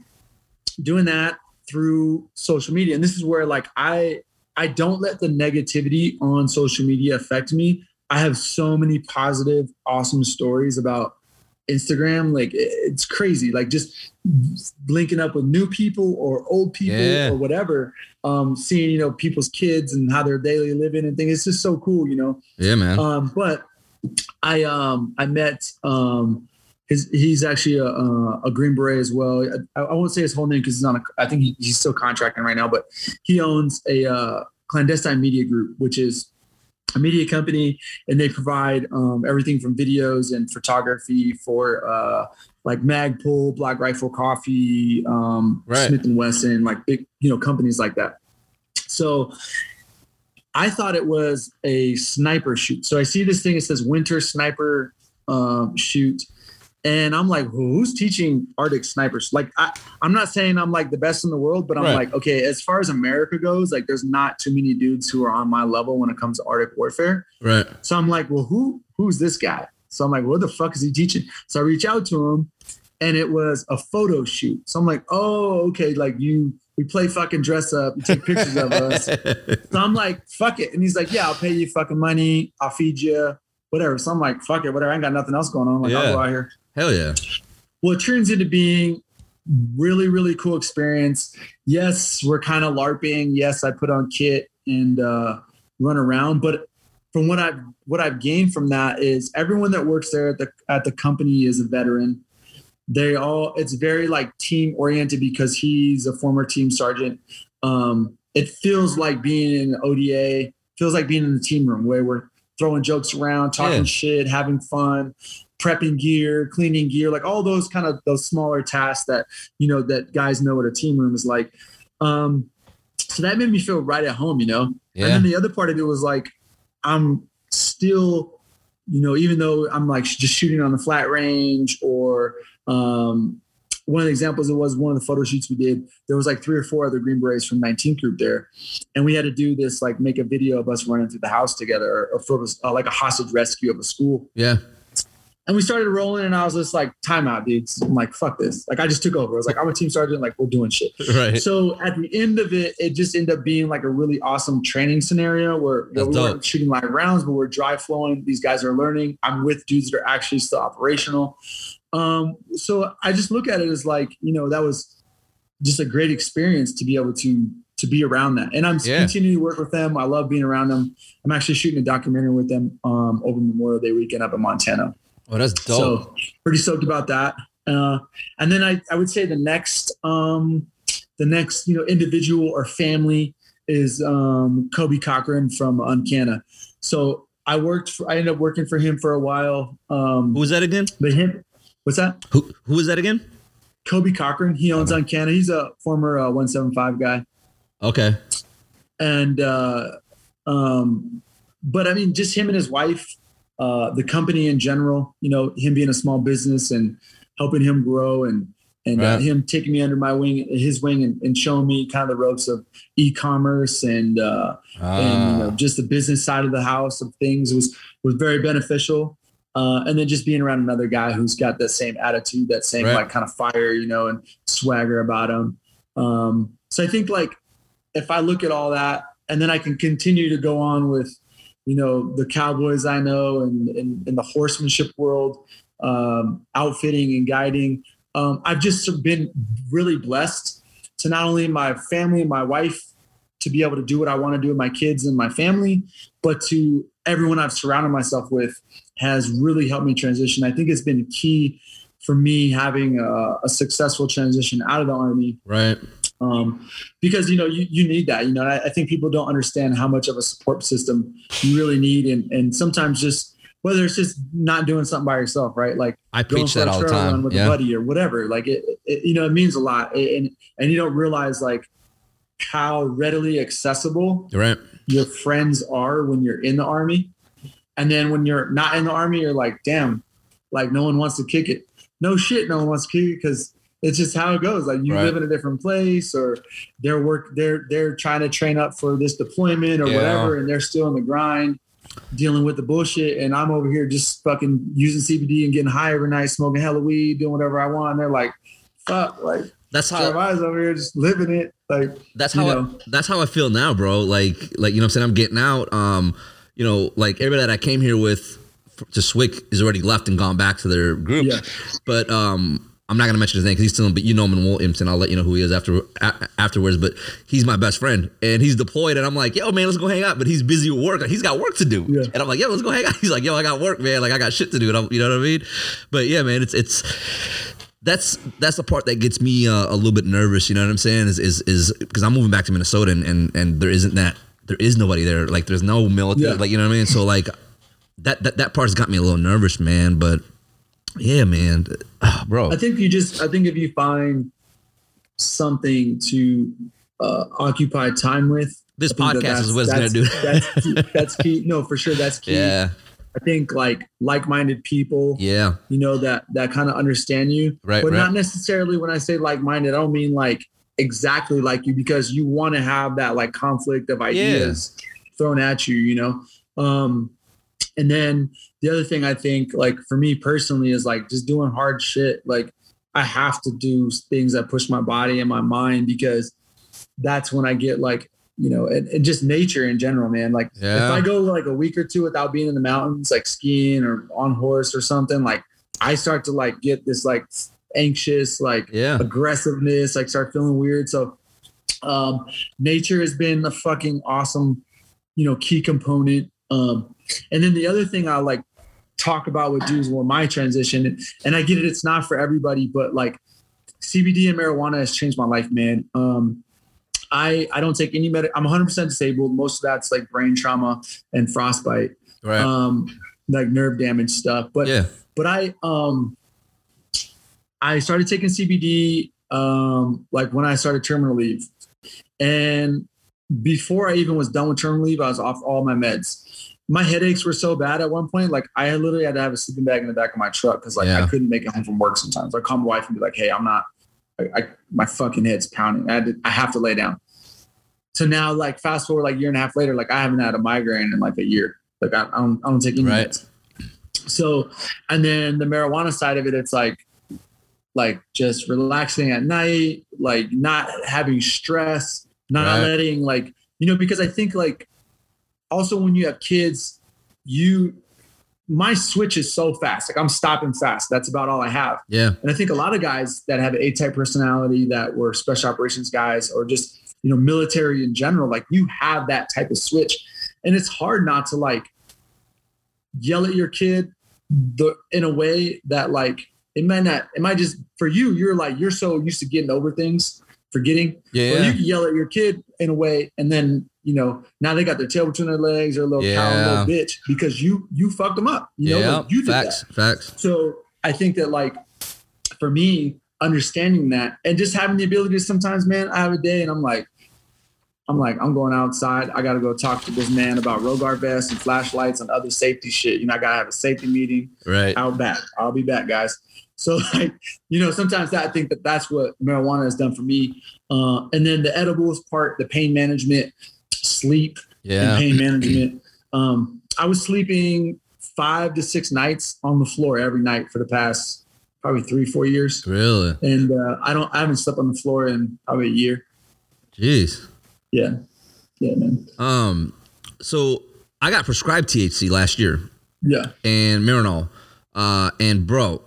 doing that through social media, and this is where like I I don't let the negativity on social media affect me. I have so many positive, awesome stories about Instagram. Like it's crazy. Like just linking up with new people or old people Yeah. or whatever. Um, seeing you know people's kids and how they're daily living and things. It's just so cool, you know. Yeah, man. Um, but I um I met um his he's actually a a, Green Beret as well. I, I won't say his whole name because he's on a I think he, he's still contracting right now, but he owns a uh, clandestine media group, which is a media company, and they provide um, everything from videos and photography for uh, like Magpul, Black Rifle Coffee, um, Right. Smith and Wesson, like big you know companies like that. So I thought it was a sniper shoot. So I see this thing. It says winter sniper um, shoot, and I'm like, who's teaching Arctic snipers? Like, I, I'm not saying I'm like the best in the world, but I'm Right. like, okay, as far as America goes, like, there's not too many dudes who are on my level when it comes to Arctic warfare. right. So I'm like, well, who who's this guy? So I'm like, what the fuck is he teaching? So I reach out to him, and it was a photo shoot. So I'm like, oh, okay, like you, we play fucking dress up, you take pictures of us. [LAUGHS] So I'm like, fuck it. And he's like, yeah, I'll pay you fucking money. I'll feed you, whatever. So I'm like, fuck it, whatever. I ain't got nothing else going on. Like, Yeah. I'll go out here. Hell yeah. Well, it turns into being really, really cool experience. Yes, we're kind of LARPing. Yes, I put on kit and uh, run around. But from what I've what I've gained from that is everyone that works there at the at the company is a veteran. They all it's very like team oriented because he's a former team sergeant. Um, it feels like being in ODA, feels like being in the team room where we're throwing jokes around, talking Yeah. shit, having fun, prepping gear, cleaning gear, like all those kind of those smaller tasks that you know that guys know what a team room is like. Um, so that made me feel right at home, you know. And then the other part of it was like, I'm still, you know, even though I'm like just shooting on the flat range or um, one of the examples it was one of the photo shoots we did, there was like three or four other Green Berets from 19th group there. And we had to do this, like make a video of us running through the house together or, or for uh, like a hostage rescue of a school. Yeah. and we started rolling, and I was just like, "Timeout, dudes!" I'm like, "Fuck this!" Like I just took over. I was like, "I'm a team sergeant. Like we're doing shit." [LAUGHS] Right. So at the end of it, it just ended up being like a really awesome training scenario where you know, we weren't shooting live rounds, but we're dry flowing. These guys are learning. I'm with dudes that are actually still operational. Um, so I just look at it as like, you know, that was just a great experience to be able to to be around that. And I'm Yeah. continuing to work with them. I love being around them. I'm actually shooting a documentary with them um, over Memorial Day weekend up in Montana. Oh, that's dope. So pretty stoked about that. Uh, and then I, I would say the next um, the next you know individual or family is um, Kobe Cochran from Uncana. So I worked for, I ended up working for him for a while. Um, who was that again? but him what's that? Who who was that again? Kobe Cochran. He owns Uncana. He's a former uh, 175 guy. Okay. and uh, um, but I mean, just him and his wife, uh, the company in general. You know, him being a small business and helping him grow, and and uh, him taking me under my wing, his wing, and, and showing me kind of the ropes of e-commerce and uh, and you know Ah, just the business side of the house of things was was very beneficial. Uh, and then just being around another guy who's got that same attitude, that same Right. like kind of fire, you know, and swagger about him. Um, so I think like if I look at all that, and then I can continue to go on with, you know, the cowboys I know and in, in the horsemanship world, um, outfitting and guiding. Um, I've just been really blessed to not only my family and my wife to be able to do what I want to do with my kids and my family, but to everyone I've surrounded myself with has really helped me transition. I think it's been key for me having a, a successful transition out of the army right. um, because you know you, you need that you know I, I think people don't understand how much of a support system you really need and, and sometimes just whether it's just not doing something by yourself right like I going preach for that a all the time. with a buddy or whatever like it, it you know it means a lot and and you don't realize like how readily accessible right. your friends are when you're in the army and then when you're not in the army you're like damn like no one wants to kick it no shit no one wants to kick it because it's just how it goes like you Right. live in a different place or they're work they're they're trying to train up for this deployment or Yeah. whatever and they're still in the grind dealing with the bullshit and i'm over here just fucking using cbd and getting high every night smoking hella weed doing whatever i want and they're like fuck like That's how Jeremiah's over here just living it like that's how I, that's how I feel now, bro. Like like you know what I'm saying I'm getting out. Um, you know, like everybody that I came here with to Swick is already left and gone back to their groups. Yeah. But um I'm not gonna mention his name because he's still, but you know him in Williamson. I'll let you know who he is after a- afterwards. But he's my best friend, and he's deployed. And I'm like, yo, man, let's go hang out. But he's busy with work. He's got work to do. Yeah. And I'm like, yo, let's go hang out. [LAUGHS] He's like, yo, I got work, man. Like I got shit to do. And I'm, you know what I mean? But yeah, man, it's it's that's that's the part that gets me uh, a little bit nervous. You know what I'm saying? Is is is because I'm moving back to Minnesota and, and and there isn't that there is nobody there. Like there's no military. Yeah. Like you know what I mean? So like that that that part's got me a little nervous, man. But yeah, man, Ah, bro. I think you just I think if you find something to uh, occupy time with, This I that podcast is what's gonna do [LAUGHS] That's key, that's key. No, for sure, that's key. yeah, I think like like-minded people, yeah, you know, that that kind of understand you, Right, But right. not necessarily when I say like-minded, I don't mean like exactly like you because you want to have that like conflict of ideas thrown at you, you know. Um, and then the other thing I think, like for me personally, is like just doing hard shit. Like I have to do things that push my body and my mind because that's when I get like, you know, and, and just nature in general, man. Like if I go like a week or two without being in the mountains, like skiing or on horse or something, like I start to like get this like anxious, like yeah. aggressiveness, like start feeling weird. So um nature has been a fucking awesome, you know, key component. Um and then the other thing I like talk about with dudes were my transition and, I get it, it's not for everybody, but like CBD and marijuana has changed my life, man. Um I I don't take any med I'm 100% disabled. Most of that's like brain trauma and frostbite, Right. um like nerve damage stuff. But yeah. but I um I started taking CBD um like when I started terminal leave. And before I even was done with terminal leave, I was off all my meds. My headaches were so bad at one point, like I literally had to have a sleeping bag in the back of my truck because like Yeah. I couldn't make it home from work sometimes. I'd call my wife and be like, "Hey, I'm not. I, I my fucking head's pounding. I, had to, I have to lay down." So now, like fast forward like a year and a half later, like I haven't had a migraine in like a year. Like I, I don't I don't take any Right. meds. So, and then the marijuana side of it, it's like, like just relaxing at night, like not having stress, not Right. letting like, you know, because I think like also when you have kids, you, my switch is so fast. Like I'm stopping fast. That's about all I have. Yeah. And I think a lot of guys that have A type personality that were special operations guys or just, you know, military in general, like you have that type of switch. And it's hard not to like yell at your kid the in a way that like it might not, it might just for you, you're like you're so used to getting over things, forgetting. Or Yeah. you can yell at your kid in a way, and then you know now they got their tail between their legs or a little cow, a little bitch because you you fucked them up. You know, Yeah. like, you did that. Facts. Facts. So I think that like for me, understanding that and just having the ability to sometimes, man, I have a day and I'm like, I'm like, I'm going outside. I gotta go talk to this man about Rogar vests and flashlights and other safety shit. You know, I gotta have a safety meeting. Right. Out back. I'll be back, guys. So [LAUGHS] like, you know, sometimes that I think that that's what marijuana has done for me. Uh, and then the edibles part, the pain management, sleep, and Yeah. pain management. Um, I was sleeping five to six nights on the floor every night for the past probably three, four years. Really. And uh, I don't, I haven't slept on the floor in probably a year. Jeez. Yeah, yeah, man. Um. So I got prescribed THC last year Yeah, and Marinol, uh, and bro,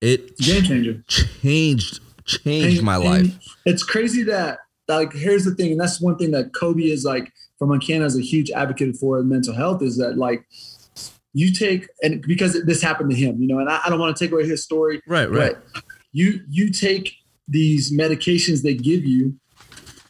it game changer. changed changed And- my life. It's crazy that, like, here's the thing, and that's one thing that Kobe is like from Montana is a huge advocate for mental health is that like you take and because this happened to him, you know, and I, I don't want to take away his story, Right. Right. You you take these medications they give you,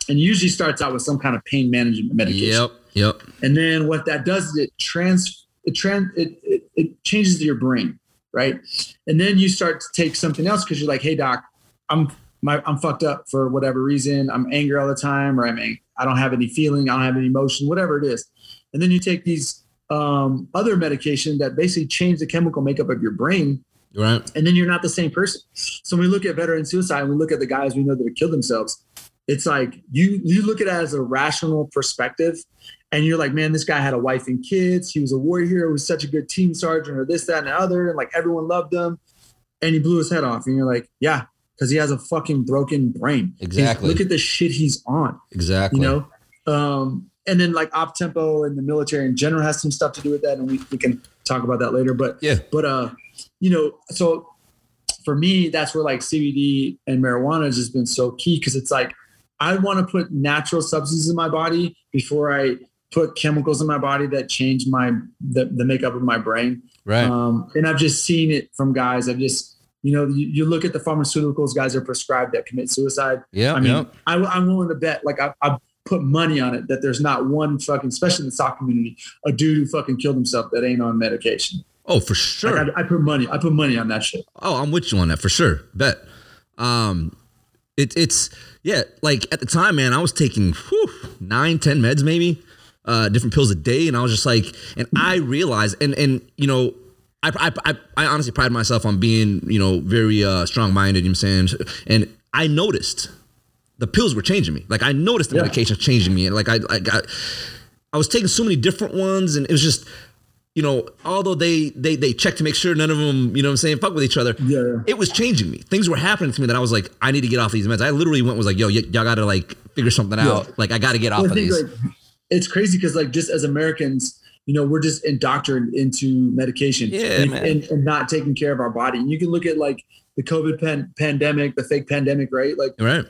and usually starts out with some kind of pain management medication. Yep. Yep. And then what that does is it trans it trans it, it, it changes your brain, right? And then you start to take something else because you're like, hey doc, I'm my I'm fucked up for whatever reason. I'm angry all the time, or I'm ang- I don't have any feeling, I don't have any emotion, whatever it is. And then you take these um, other medication that basically change the chemical makeup of your brain Right. and then you're not the same person. So when we look at veteran suicide, and we look at the guys we know that have killed themselves, it's like you you look at it as a rational perspective, and you're like, man, this guy had a wife and kids. He was a war hero. He was such a good team sergeant, or this, that, and the other, and like everyone loved him, and he blew his head off. And you're like, yeah, because he has a fucking broken brain. He's- Exactly. look at the shit he's on Exactly. you know um and then like op tempo and the military in general has some stuff to do with that and we, we can talk about that later but Yeah. but uh you know so for me that's where like cbd and marijuana has just been so key because it's like i want to put natural substances in my body before i put chemicals in my body that change my the, the makeup of my brain Right. um, and I've just seen it from guys. I've just, you know, you, you look at the pharmaceuticals guys are prescribed that commit suicide. yeah. I mean, yeah. I, I'm willing to bet, like, I, I put money on it that there's not one fucking, especially in the sock community, a dude who fucking killed himself that ain't on medication. Oh, for sure. Like, I, I put money, I put money on that shit. Oh, I'm with you on that for sure. Bet. Um, it, it's yeah. Like at the time, man, I was taking whew, nine, ten meds, maybe, uh, different pills a day, and I was just like, and I realized, and and you know. I, I, I, I honestly pride myself on being, you know, very uh, strong minded, you know what I'm saying? And I noticed the pills were changing me. Like I noticed the Yeah. medication changing me. And like I, I got, I was taking so many different ones and it was just, you know, although they they they checked to make sure none of them, you know what I'm saying, fuck with each other. Yeah. It was changing me. Things were happening to me that I was like, I need to get off these meds. I literally went was like, yo, y- y'all got to like figure something Yeah. out. Like I got to get off Well, of these. like it's crazy because like just as Americans, you know, we're just indoctrinated into medication Yeah, and, and, and not taking care of our body. And you can look at like the COVID pan- pandemic, the fake pandemic, right? Like right.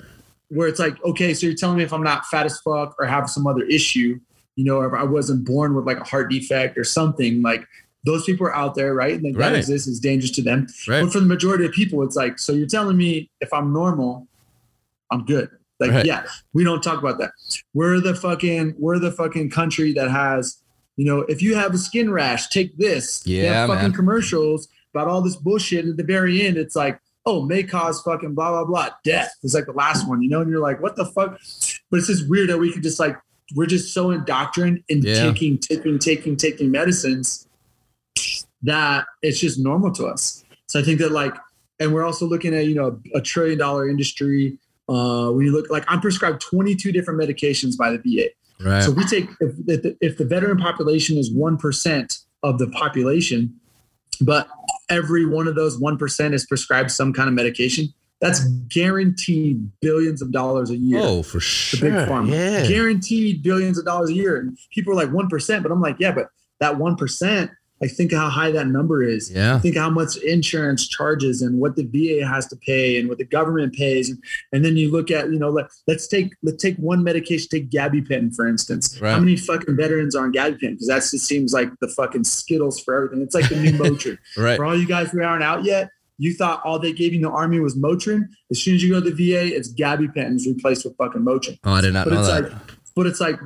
where it's like, okay, so you're telling me if I'm not fat as fuck or have some other issue, you know, or if I wasn't born with like a heart defect or something, like those people are out there, right? Like Right. that exists is dangerous to them. Right. But for the majority of people, it's like, so you're telling me if I'm normal, I'm good. Like, Right. yeah, we don't talk about that. We're the fucking, we're the fucking country that has, you know, if you have a skin rash, take this. Yeah, fucking man. commercials about all this bullshit. At the very end, it's like, oh, may cause fucking blah blah blah death. It's like the last one, you know, and you're like, what the fuck? But it's just weird that we could just like we're just so indoctrinated in Yeah. taking, taking, taking, taking medicines that it's just normal to us. So I think that like, and we're also looking at you know a trillion dollar industry. Uh, when you look like I'm prescribed 22 different medications by the VA. Right. So we take if, if, the, if the veteran population is one percent of the population, but every one of those 1% is prescribed some kind of medication. That's guaranteed billions of dollars a year. Oh, for sure. big pharma. Yeah. Guaranteed billions of dollars a year. And people are like 1%, but I'm like, yeah, but that 1%, like think how high that number is. Yeah. Think how much insurance charges and what the VA has to pay and what the government pays. And, and then you look at, you know, let, let's take let's take one medication, take gabapentin, for instance. Right. How many fucking veterans are on gabapentin? Because that just seems like the fucking Skittles for everything. It's like the new [LAUGHS] Motrin. Right. For all you guys who aren't out yet, you thought all they gave you in the army was Motrin. As soon as you go to the VA, it's gabapentin's replaced with fucking Motrin. Oh, I did not But know it's that. like, but it's like,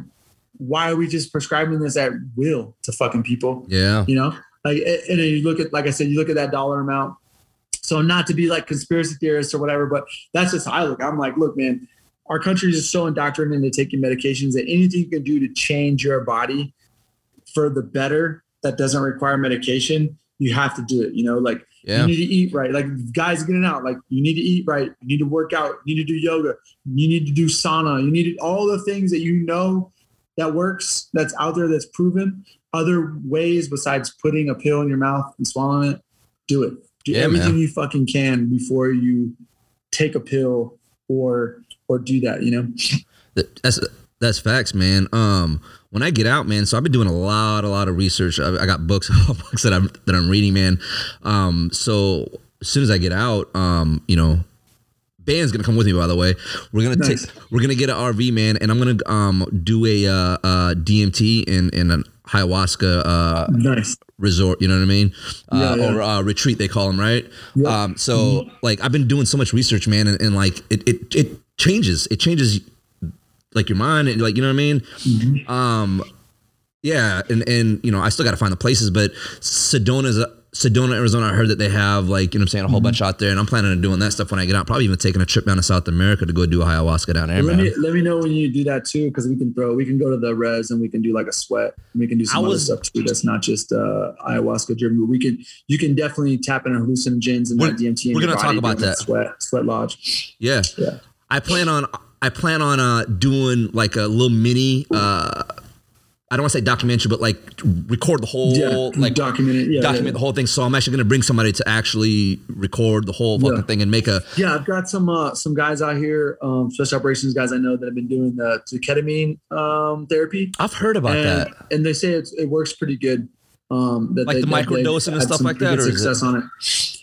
why are we just prescribing this at will to fucking people? yeah. You know, like, and then you look at, like I said, you look at that dollar amount. So not to be like conspiracy theorists or whatever, but that's just how I look. I'm like, look, man, our country is so indoctrinated into taking medications that anything you can do to change your body for the better that doesn't require medication, you have to do it. You know, like Yeah. you need to eat right. Like guys getting out, like you need to eat right. You need to work out. You need to do yoga. You need to do sauna. You need to, all the things that you know that works, that's out there, that's proven. Other ways besides putting a pill in your mouth and swallowing it, do it. Do Yeah, everything man. you fucking can before you take a pill or or do that. You know. That's that's facts, man. Um, when I get out, man, so I've been doing a lot, a lot of research. I, I got books, [LAUGHS] books that I'm that I'm reading, man. Um, so as soon as I get out, um, you know, band's gonna come with me. By the way, we're gonna Nice. take, we're gonna get an RV, man, and I'm gonna um do a uh, uh DMT in in an ayahuasca uh Nice. resort. You know what I mean? Uh, Yeah, yeah. Or uh, retreat, they call them, right? Yeah. Um, so like I've been doing so much research, man, and, and like it, it it changes. It changes like your mind, and like you know what I mean. Mm-hmm. Um, yeah, and and you know I still got to find the places, but Sedona's. Sedona, Arizona. I heard that they have like you know what I'm saying a Mm-hmm. whole bunch out there, and I'm planning on doing that stuff when I get out. Probably even taking a trip down to South America to go do ayahuasca down there, let man. me let me know when you do that too, because we can throw we can go to the res and we can do like a sweat. We can do some I other was- stuff too. That's not just uh, ayahuasca driven. But we can you can definitely tap into hallucinogens and We're- DMT. we're gonna talk about that. sweat sweat lodge. Yeah. Yeah. I plan on I plan on uh doing like a little mini uh I don't want to say documentary, but like record the whole Yeah, like document it. Yeah, document yeah. the whole thing. So I'm actually gonna bring somebody to actually record the whole fucking thing and make a Yeah, I've got some uh, some guys out here, um, special operations guys I know that have been doing the, the ketamine um, therapy, I've heard about and, that. and they say it's, it works pretty good. Um, that Like the that microdosing and stuff like that, or success on it.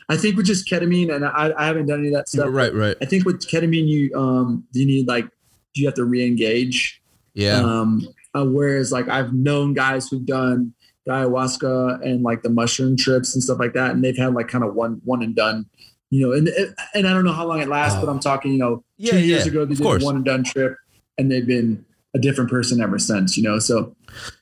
I think with just ketamine, and I, I haven't done any of that stuff. Right, right. I think with ketamine, you um, do you need like do you have to re-engage. Yeah. Um, uh, whereas like I've known guys who've done the ayahuasca and like the mushroom trips and stuff like that, and they've had like kind of one one and done. You know, and and I don't know how long it lasts, but I'm talking, you know, Yeah, two years yeah, ago they did course. a one and done trip, and they've been a different person ever since. You know, so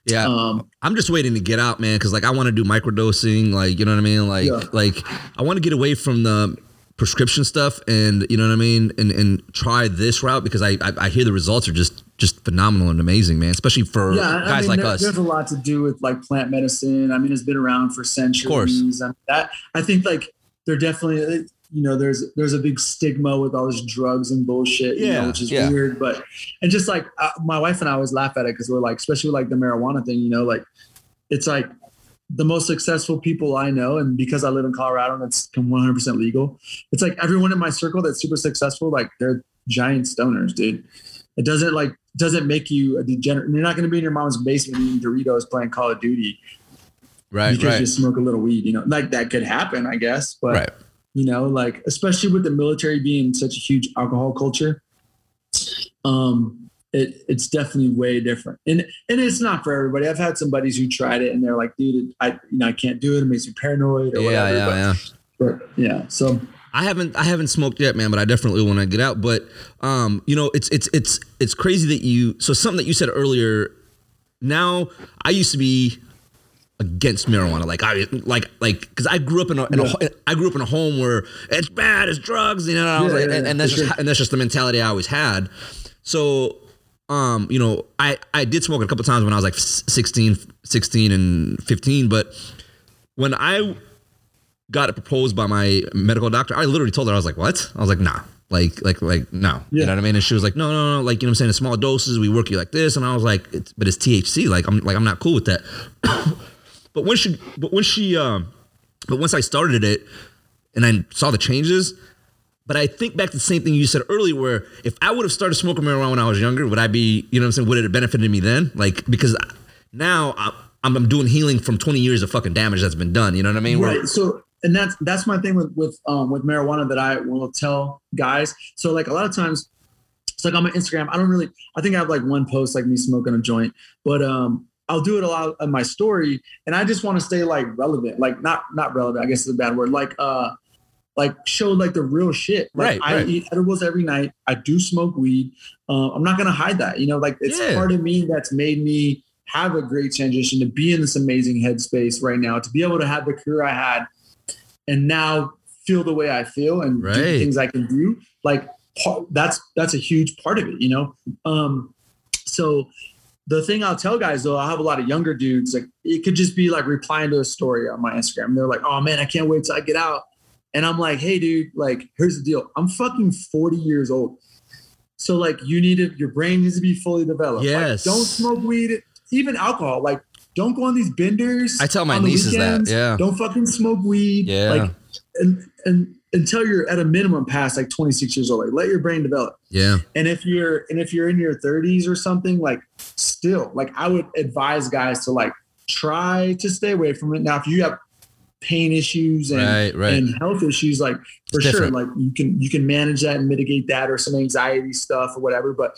yeah. um, I'm just waiting to get out, man, because like I want to do microdosing, like you know what I mean, like Yeah. like I want to get away from the prescription stuff, and you know what I mean, and and try this route because I I, I hear the results are just just phenomenal and amazing, man, especially for yeah, I guys mean, like there- us. There's a lot to do with like plant medicine. I mean, it's been around for centuries. of course. I mean, that I think like there definitely you know there's there's a big stigma with all this drugs and bullshit, you Yeah, know, which is yeah. weird. But and just like uh, my wife and I always laugh at it because we're like, especially with like the marijuana thing, you know, like it's like the most successful people I know, and because I live in Colorado and it's 100% legal, it's like everyone in my circle that's super successful, like they're giant stoners, dude. It doesn't like doesn't make you a degenerate. You're not going to be in your mom's basement eating Doritos playing Call of Duty right, because right, you smoke a little weed. You know, like that could happen, I guess. But right. you know, like especially with the military being such a huge alcohol culture, um, it it's definitely way different. And and it's not for everybody. I've had some buddies who tried it and they're like, dude, I you know I can't do it. It makes me paranoid or Yeah, whatever. yeah, but, yeah. but yeah. So I haven't I haven't smoked yet, man, but I definitely want to get out. But um, you know, it's it's it's it's crazy that you so something that you said earlier. Now I used to be against marijuana, like I like like because I grew up in a, in Yeah. a I grew up in a home where it's bad, it's drugs, you know. I was Yeah, like, yeah, and, and that's just sure. and that's just the mentality I always had. So um, you know, I I did smoke it a couple times when I was like 16, 16 and 15, but when I got it proposed by my medical doctor, I literally told her, I was like, what? I was like, nah. Like, like, like, no. yeah. You know what I mean? And she was like, no, no, no. Like, you know what I'm saying? In small doses, we work you like this. And I was like, it's, but it's THC. Like, I'm like, I'm not cool with that. [COUGHS] but when she, but when she, um, But once I started it and I saw the changes, but I think back to the same thing you said earlier, where if I would have started smoking marijuana when I was younger, would I be, you know what I'm saying, would it have benefited me then? Like, because now I'm, I'm doing healing from 20 years of fucking damage that's been done. You know what I mean? Right. Where- So, and that's that's my thing with with um with marijuana that I will tell guys. So, like a lot of times, it's like on my Instagram. I don't really. I think I have like one post like me smoking a joint, but um. I'll do it a lot on my story, and I just want to stay like relevant, like not not relevant. I guess is a bad word. Like uh, like show like the real shit. Like Right, I right. eat edibles every night. I do smoke weed. Uh, I'm not gonna hide that. You know, like it's Yeah. part of me that's made me have a great transition to be in this amazing headspace right now, to be able to have the career I had, and now feel the way I feel and do the things I can do. Like part, that's that's a huge part of it. You know. Um, so the thing I'll tell guys though, I have a lot of younger dudes. Like it could just be like replying to a story on my Instagram. They're like, "Oh man, I can't wait till I get out." And I'm like, "Hey, dude, like here's the deal. I'm fucking 40 years old. So like you need to, your brain needs to be fully developed. Like, Yes. don't smoke weed, even alcohol. Like don't go on these benders. I tell my nieces that, weekends. yeah. Don't fucking smoke weed. Yeah. Like and and until you're at a minimum past like 26 years old. Like let your brain develop. yeah. And if you're and if you're in your 30s or something, like still, like I would advise guys to like try to stay away from it. Now, if you have pain issues and Right, right. and health issues, like for It's sure, different. like you can you can manage that and mitigate that or some anxiety stuff or whatever. But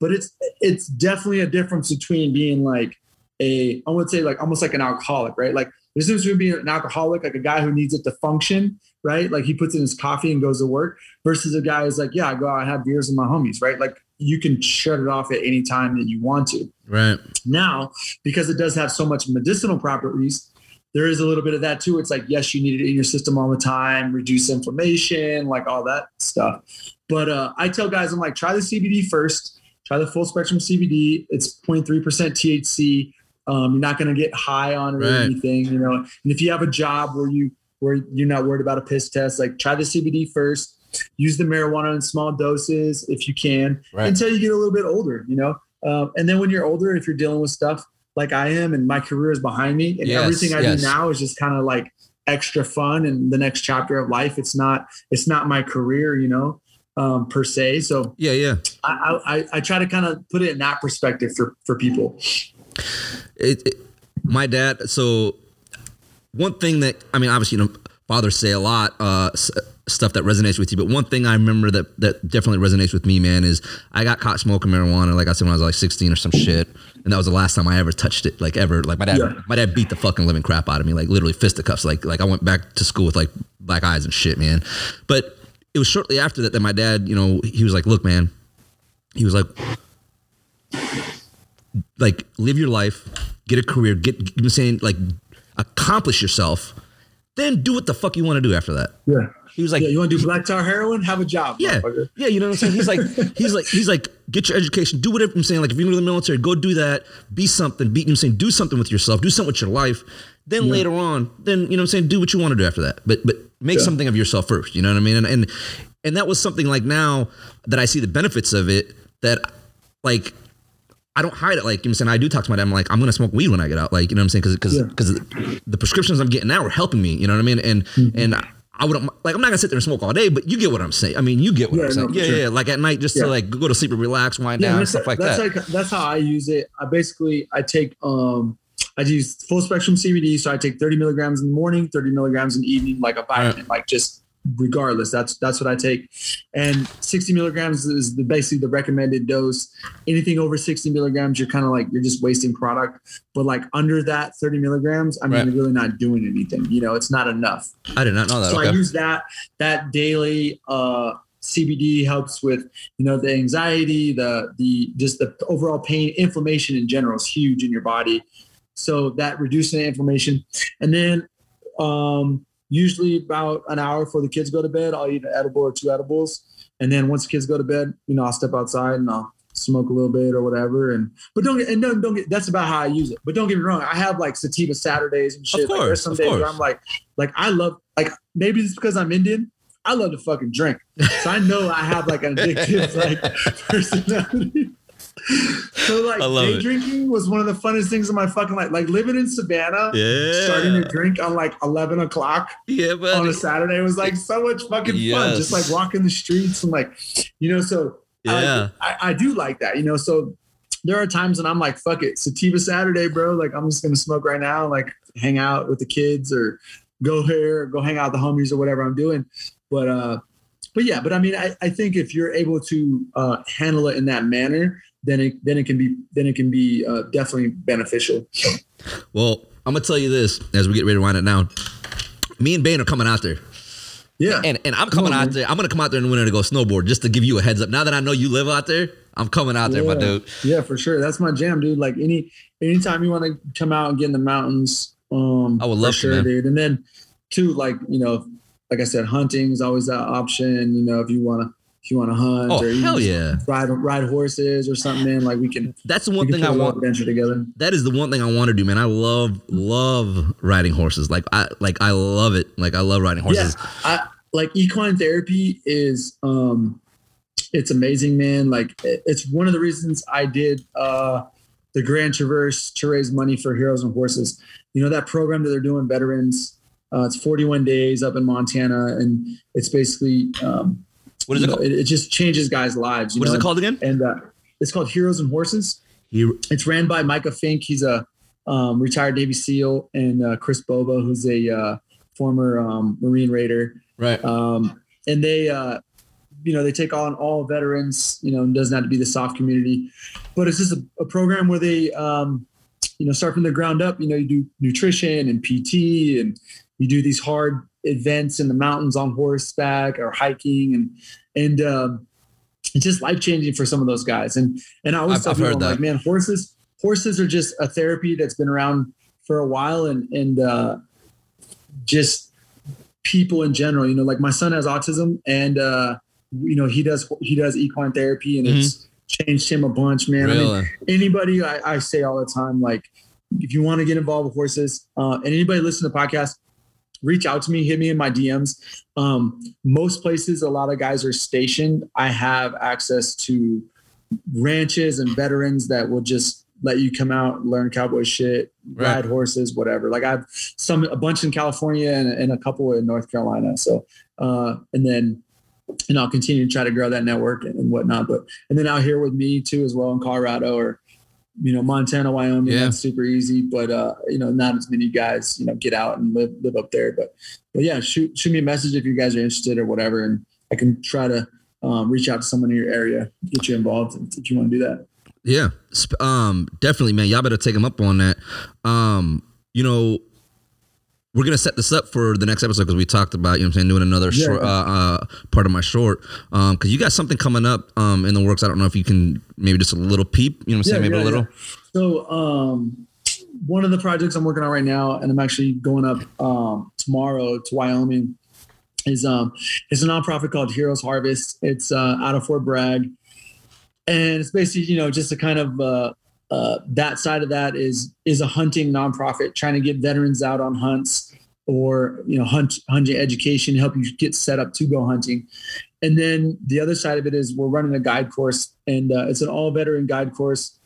but it's it's definitely a difference between being like a I would say like almost like an alcoholic, right? Like there's difference between being an alcoholic, like a guy who needs it to function, right? Like he puts in his coffee and goes to work, versus a guy who's like, yeah, I go out and have beers with my homies, right? Like you can shut it off at any time that you want to. Right. Now, because it does have so much medicinal properties, there is a little bit of that too. It's like, yes, you need it in your system all the time, reduce inflammation, like all that stuff. But uh, I tell guys, I'm like, try the CBD first, try the full spectrum CBD. It's 0.3% THC. Um, you're not going to get high on it or Right. anything, you know. And if you have a job where you where you're not worried about a piss test, like try the CBD first. Use the marijuana in small doses if you can Right. until you get a little bit older, you know. Um, and then when you're older, if you're dealing with stuff like I am, and my career is behind me, and Yes, everything I yes. do now is just kind of like extra fun and the next chapter of life. It's not it's not my career, you know, um, per se. So Yeah, yeah. I I, I try to kind of put it in that perspective for for people. it, it- my dad so one thing that i mean obviously you know fathers say a lot uh stuff that resonates with you but one thing i remember that that definitely resonates with me man is i got caught smoking marijuana like i said when i was like 16 or some shit and that was the last time i ever touched it like ever like my dad Yeah. my dad beat the fucking living crap out of me like literally fisticuffs like like i went back to school with like black eyes and shit man but it was shortly after that that my dad you know he was like look man he was like like live your life, get a career, get you know what I'm saying like accomplish yourself, then do what the fuck you want to do after that. Yeah. He was like, yeah, yeah, you want to do black tar heroin? Have a job. yeah, motherfucker. you know what I'm saying? He's like, he's like, he's like, get your education, do whatever I'm saying. Like if you're in the military, go do that, be something, be you know what I'm saying, do something with yourself, do something with your life. Then later on, then you know what I'm saying, do what you want to do after that. But but make Yeah. something of yourself first. You know what I mean? And and and that was something like now that I see the benefits of it that like I don't hide it. Like, you know what I'm saying? I do talk to my dad. I'm like, I'm going to smoke weed when I get out. Like, you know what I'm saying? Cause, cause, Yeah. cause the prescriptions I'm getting now are helping me. You know what I mean? And, Mm-hmm. and I wouldn't, like, I'm not gonna sit there and smoke all day, but you get what I'm saying. I mean, you get what Yeah, I'm saying. no, yeah, sure. yeah, Like at night, just Yeah. to like go to sleep and relax, wind down, that's, stuff like that's that. like that's how I use it. I basically I take um I use full spectrum CBD, so I take 30 milligrams in the morning, 30 milligrams in the evening, like a vitamin, like just regardless. That's that's what I take. And 60 milligrams is the basically the recommended dose. Anything over 60 milligrams, you're kind of like you're just wasting product. But like under that 30 milligrams, I mean, Right. you're really not doing anything. You know, it's not enough. I did not know that. So I use that that daily. Uh, CBD helps with you know the anxiety, the the just the overall pain, inflammation in general is huge in your body. So that reducing inflammation, and then um, usually about an hour before the kids go to bed, I'll eat an edible or two edibles, and then once the kids go to bed, you know I'll step outside and I'll smoke a little bit or whatever. And but don't get and don't, don't get that's about how I use it. But don't get me wrong, I have like sativa Saturdays and shit. Of like, there's some days where. I'm like, like I love like maybe it's because I'm Indian. I love to fucking drink, so I know I have like an addictive like [LAUGHS] personality. [LAUGHS] so like I day it. drinking was one of the funnest things in my fucking life. Like living in Savannah, Yeah. starting to drink on like eleven o'clock Yeah, on a Saturday was like so much fucking fun. Just like walking the streets and like, you know, so I- Yeah. I, I do like that, you know. So there are times when I'm like, fuck it, sativa Saturday, bro. Like I'm just gonna smoke right now, like hang out with the kids or go here, go hang out with the homies or whatever I'm doing. But uh but yeah, but I mean I, I think if you're able to uh handle it in that manner, then it then it can be then it can be uh, definitely beneficial. Well, I'm gonna tell you this as we get ready to wind it down. Me and Bane are coming out there. Yeah. And and I'm coming on, out man. there. I'm gonna come out there in the winter to go snowboard just to give you a heads up. Now that I know you live out there, I'm coming out there, my dude. Yeah, for sure. That's my jam, dude. Like any anytime you want to come out and get in the mountains, um I would love to, sure, man. dude. And then too, like, you know, like I said, hunting is always that option. You know, if you wanna if you wanna hunt Oh or you hell yeah! ride ride horses or something, man, like we can That's the one thing I want. adventure together. That is the one thing I want to do, man. I love love riding horses. Like I like I love it. Like I love riding horses. Yeah, I like equine therapy is um it's amazing, man. Like it's one of the reasons I did uh the Grand Traverse to raise money for Heroes and Horses. You know that program that they're doing veterans. Uh, it's 41 days up in Montana, and it's basically um, What is it know? It, it just changes guys' lives. You What is know? it called again? And uh, it's called Heroes and Horses. Hero- It's ran by Micah Fink. He's a um, retired Navy SEAL, and uh, Chris Boba, who's a uh, former um, Marine Raider. Right. Um, and they, uh, you know, they take on all veterans. You know, it doesn't have to be the SOF community, but it's just a, a program where they, um, you know, start from the ground up. You know, you do nutrition and PT, and you do these hard events in the mountains on horseback or hiking, and and um, it's just life changing for some of those guys. And and I always I've- tell I've people, like, man, horses horses are just a therapy that's been around for a while, and and uh, just people in general. You know, like my son has autism, and uh, you know he does he does equine therapy, and it's changed him a bunch, man. I mean, anybody I, I say all the time, like if you want to get involved with horses, uh, and anybody listen to the podcast, reach out to me, hit me in my DMs. Um, most places, a lot of guys are stationed. I have access to ranches and veterans that will just let you come out, learn cowboy shit, Right. ride horses, whatever. Like I have some a bunch in California and, and a couple in North Carolina. So uh, and then and I'll continue to try to grow that network and, and whatnot. But and then out here with me too as well in Colorado or you know Montana, Wyoming, Yeah. that's super easy. But uh, you know, not as many guys you know get out and live live up there. But but yeah, shoot shoot me a message if you guys are interested or whatever, and I can try to um, reach out to someone in your area, get you involved if, you want to do that. Yeah. Um, definitely, man. Y'all better take him up on that. Um, you know, we're gonna set this up for the next episode because we talked about, you know what I'm saying, doing another Yeah. short uh, uh part of my short. Um, because you got something coming up um in the works. I don't know if you can maybe just a little peep, you know what I'm saying? maybe a little. So um, one of the projects I'm working on right now, and I'm actually going up um, tomorrow to Wyoming, is um, it's a nonprofit called Heroes Harvest. It's uh, out of Fort Bragg, and it's basically you know just a kind of uh, uh, that side of that is is a hunting nonprofit trying to get veterans out on hunts or you know hunt hunting education help you get set up to go hunting. And then the other side of it is we're running a guide course and uh, it's an all veteran guide course.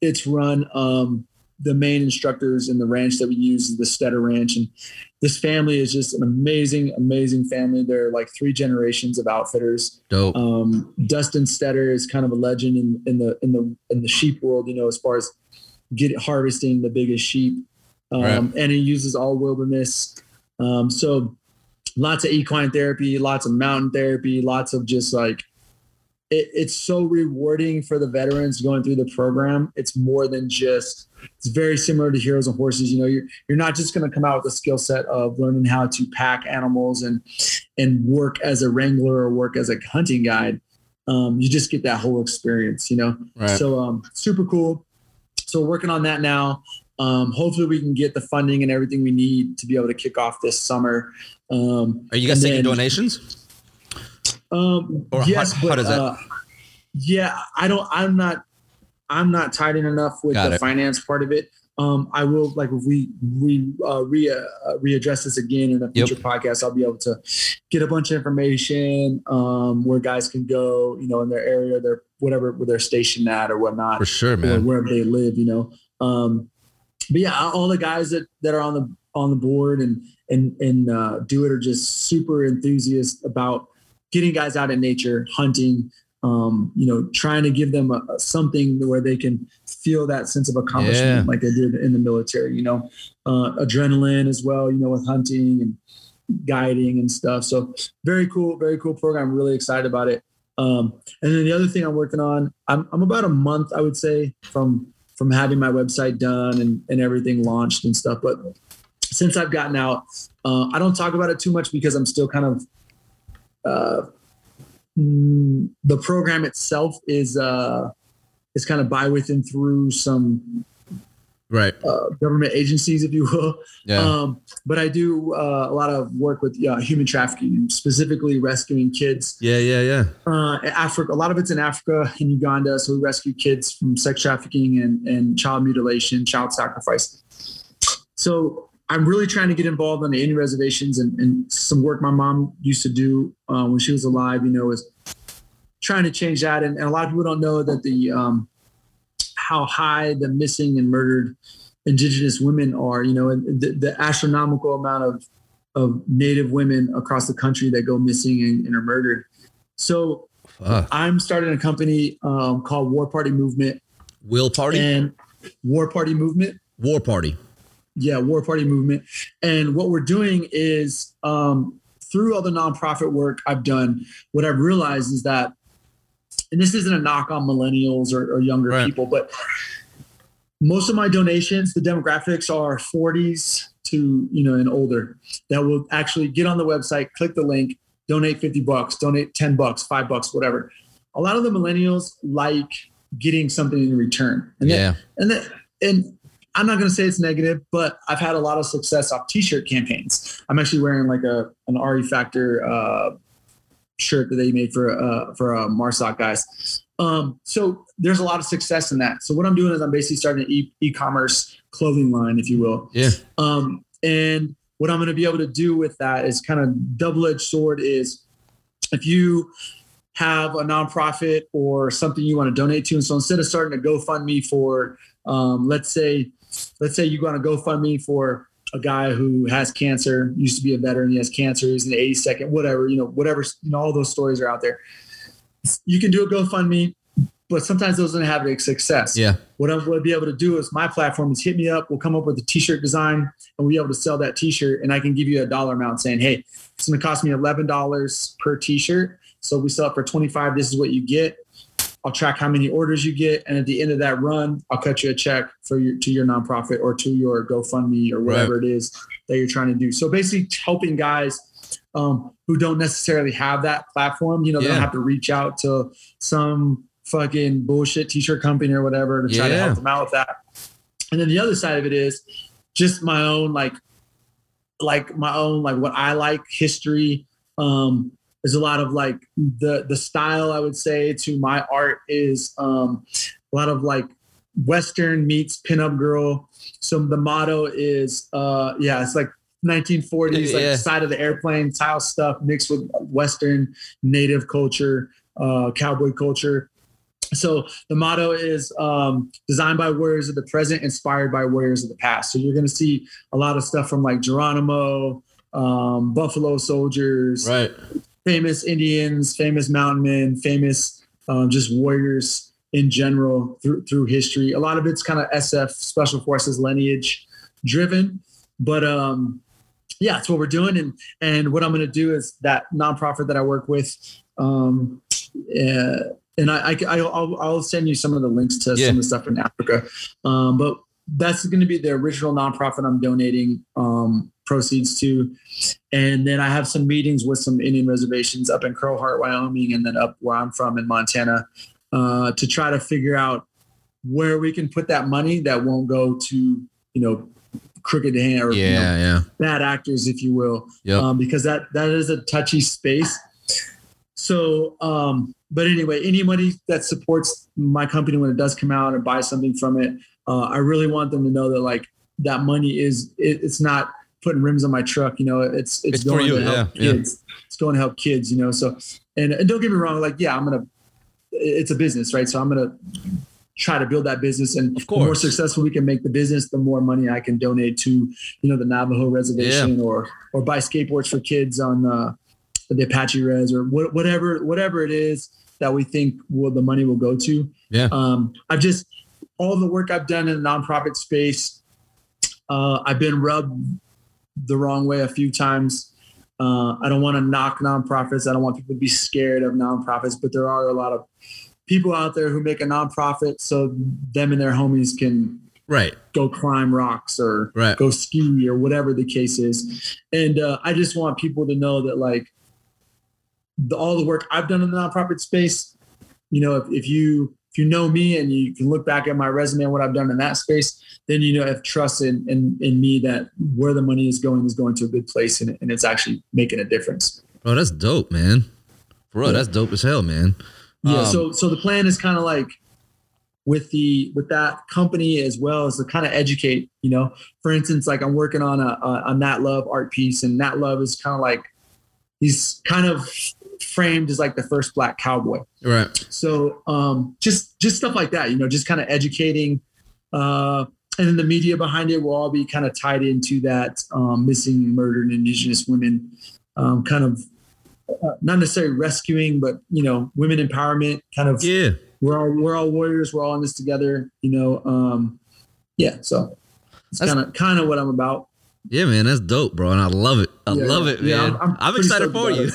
It's run um, the main instructors in the ranch that we use is the Stetter Ranch, and this family is just an amazing, amazing family. They're like three generations of outfitters. Dope. Um, Dustin Stetter is kind of a legend in, in the in the in the sheep world, you know, as far as get harvesting the biggest sheep, um, Right. and he uses all wilderness. Um, so lots of equine therapy, lots of mountain therapy, lots of just like it, it's so rewarding for the veterans going through the program. It's more than just. It's very similar to Heroes and Horses. You know, you're you're not just going to come out with a skill set of learning how to pack animals and and work as a wrangler or work as a hunting guide. Um, you just get that whole experience. You know, Right. so um, super cool. So we're working on that now. Um, hopefully we can get the funding and everything we need to be able to kick off this summer. Um, Are you guys taking donations? Um, Or yes, how but, does that- Uh, yeah, I don't. I'm not. I'm not tied in enough with Got the it. finance part of it. Um, I will like if we we uh, re uh, readdress this again in a future Yep. podcast. I'll be able to get a bunch of information um, where guys can go, you know, in their area, their whatever where they're stationed at or whatnot For sure, or man. wherever they live, you know. Um, but yeah, all the guys that, that are on the on the board and and and uh, do it are just super enthusiasts about getting guys out in nature, hunting. Um, you know, trying to give them a, a- something where they can feel that sense of accomplishment, Yeah. like they did in the military. You know, uh, adrenaline as well. You know, with hunting and guiding and stuff. So very cool, very cool program. I'm really excited about it. Um, and then the other thing I'm working on, I'm, I'm about a month, I would say, from from having my website done and, and everything launched and stuff. But since I've gotten out, uh, I don't talk about it too much because I'm still kind of uh, the program itself is uh, is kind of by with and through some Right. uh, government agencies, if you will. Yeah. Um, but I do uh, a lot of work with uh, human trafficking, specifically rescuing kids. yeah. Yeah. Yeah. Uh, Africa, a lot of it's in Africa and Uganda. So we rescue kids from sex trafficking and, and child mutilation, child sacrifice. So I'm really trying to get involved on the Indian reservations and, and some work my mom used to do uh, when she was alive. You know, is trying to change that. And, and a lot of people don't know that the um, how high the missing and murdered indigenous women are. You know, and the, the astronomical amount of of Native women across the country that go missing and, and are murdered. So Fuck. I'm starting a company um, called War Party Movement Will party. and War Party Movement. War party. Yeah, War Party Movement. And what we're doing is um, through all the nonprofit work I've done, what I've realized is that, and this isn't a knock on millennials or, or younger Right. people, but most of my donations, the demographics are 40s to you know and older that will actually get on the website, click the link, donate 50 bucks, donate 10 bucks, five bucks, whatever. A lot of the millennials like getting something in return. And that- Yeah. and then and I'm not going to say it's negative, but I've had a lot of success off T-shirt campaigns. I'm actually wearing like a an RE Factor uh, shirt that they made for uh, for uh, MARSOC guys. Um, so there's a lot of success in that. So what I'm doing is I'm basically starting an e- e-commerce clothing line, if you will. Yeah. Um, and what I'm going to be able to do with that is kind of double-edged sword is if you have a nonprofit or something you want to donate to, and so instead of starting a GoFundMe for, um, let's say, let's say you want to GoFundMe for a guy who has cancer, used to be a veteran, he has cancer, he's in the 82nd, whatever, you know, whatever, you know, all those stories are out there. You can do a GoFundMe, but sometimes those don't have a success Yeah. what I'm going to be able to do is my platform is hit me up. We'll come up with a t-shirt design and we'll be able to sell that t-shirt. And I can give you a dollar amount saying, Hey, it's going to cost me $11 per t-shirt. So we sell it for 25. This is what you get. I'll track how many orders you get. And at the end of that run, I'll cut you a check for your, to your nonprofit or to your GoFundMe or whatever it is that you're trying to do. So basically helping guys um, who don't necessarily have that platform, you know, they don't have to reach out to some fucking bullshit t-shirt company or whatever to try to help them out with that. And then the other side of it is just my own like like my own like what I like history. Um there's a lot of like the the style I would say to my art is um a lot of like western meets pinup girl. So the motto is uh yeah, it's like 1940s like Yeah. side of the airplane tile stuff mixed with western native culture, uh cowboy culture. So the motto is um, designed by warriors of the present, inspired by warriors of the past. So you're going to see a lot of stuff from like Geronimo, um, Buffalo soldiers, Right. Famous Indians, famous mountain men, famous um, just warriors in general through through history. A lot of it's kind of SF Special Forces lineage driven, but um, yeah, that's what we're doing. And and what I'm going to do is that nonprofit that I work with. Um, uh, and I, I I'll, I'll send you some of the links to Yeah. some of the stuff in Africa, um, but that's going to be the original nonprofit I'm donating um, proceeds to. And then I have some meetings with some Indian reservations up in Crowheart, Wyoming, and then up where I'm from in Montana uh, to try to figure out where we can put that money that won't go to, you know, crooked hand or you know, Yeah. Yeah. bad actors, if you will, Yep. um, because that that is a touchy space. So, um, but anyway, anybody that supports my company when it does come out and buy something from it, uh, I really want them to know that like that money is it, it's not putting rims on my truck. You know, it's it's, It's going you, to help yeah, yeah. kids. It's going to help kids. You know, so and, and don't get me wrong, like yeah, I'm gonna. It's a business, right? So I'm gonna try to build that business, and Of the more successful we can make the business, the more money I can donate to, you know, the Navajo reservation or or buy skateboards for kids on uh, the Apache Res or wha- whatever whatever it is that we think will the money will go to. Yeah. Um, I've just all the work I've done in the nonprofit space. Uh, I've been rubbed the wrong way a few times. Uh, I don't want to knock nonprofits. I don't want people to be scared of nonprofits, but there are a lot of people out there who make a nonprofit so them and their homies can Right. go climb rocks or Right. go ski or whatever the case is. And uh, I just want people to know that like the, all the work I've done in the nonprofit space, you know, if, if you you know me and you can look back at my resume and what I've done in that space, then you know have trust in, in in me that where the money is going is going to a good place and, and it's actually making a difference. Bro, that's dope, man. Bro, that's dope as hell, man. Yeah. Um, so so the plan is kind of like with the with that company as well as to kind of educate. You know, for instance, like I'm working on a a, a Nat Love art piece, and Nat Love is kind of like he's kind of framed as like the first black cowboy. Right. So um, just just stuff like that. You know, just kind of educating. Uh, and then the media behind it will all be kind of tied into that um, missing, murdered Indigenous women, um, kind of uh, not necessarily rescuing, but you know, women empowerment. Kind of, Yeah. we're all we're all warriors. We're all in this together. You know, um, yeah. So it's kind of kind of what I'm about. Yeah, man, that's dope, bro, and I love it. I Yeah, love it, Yeah, man. I'm- I'm I'm, excited for you.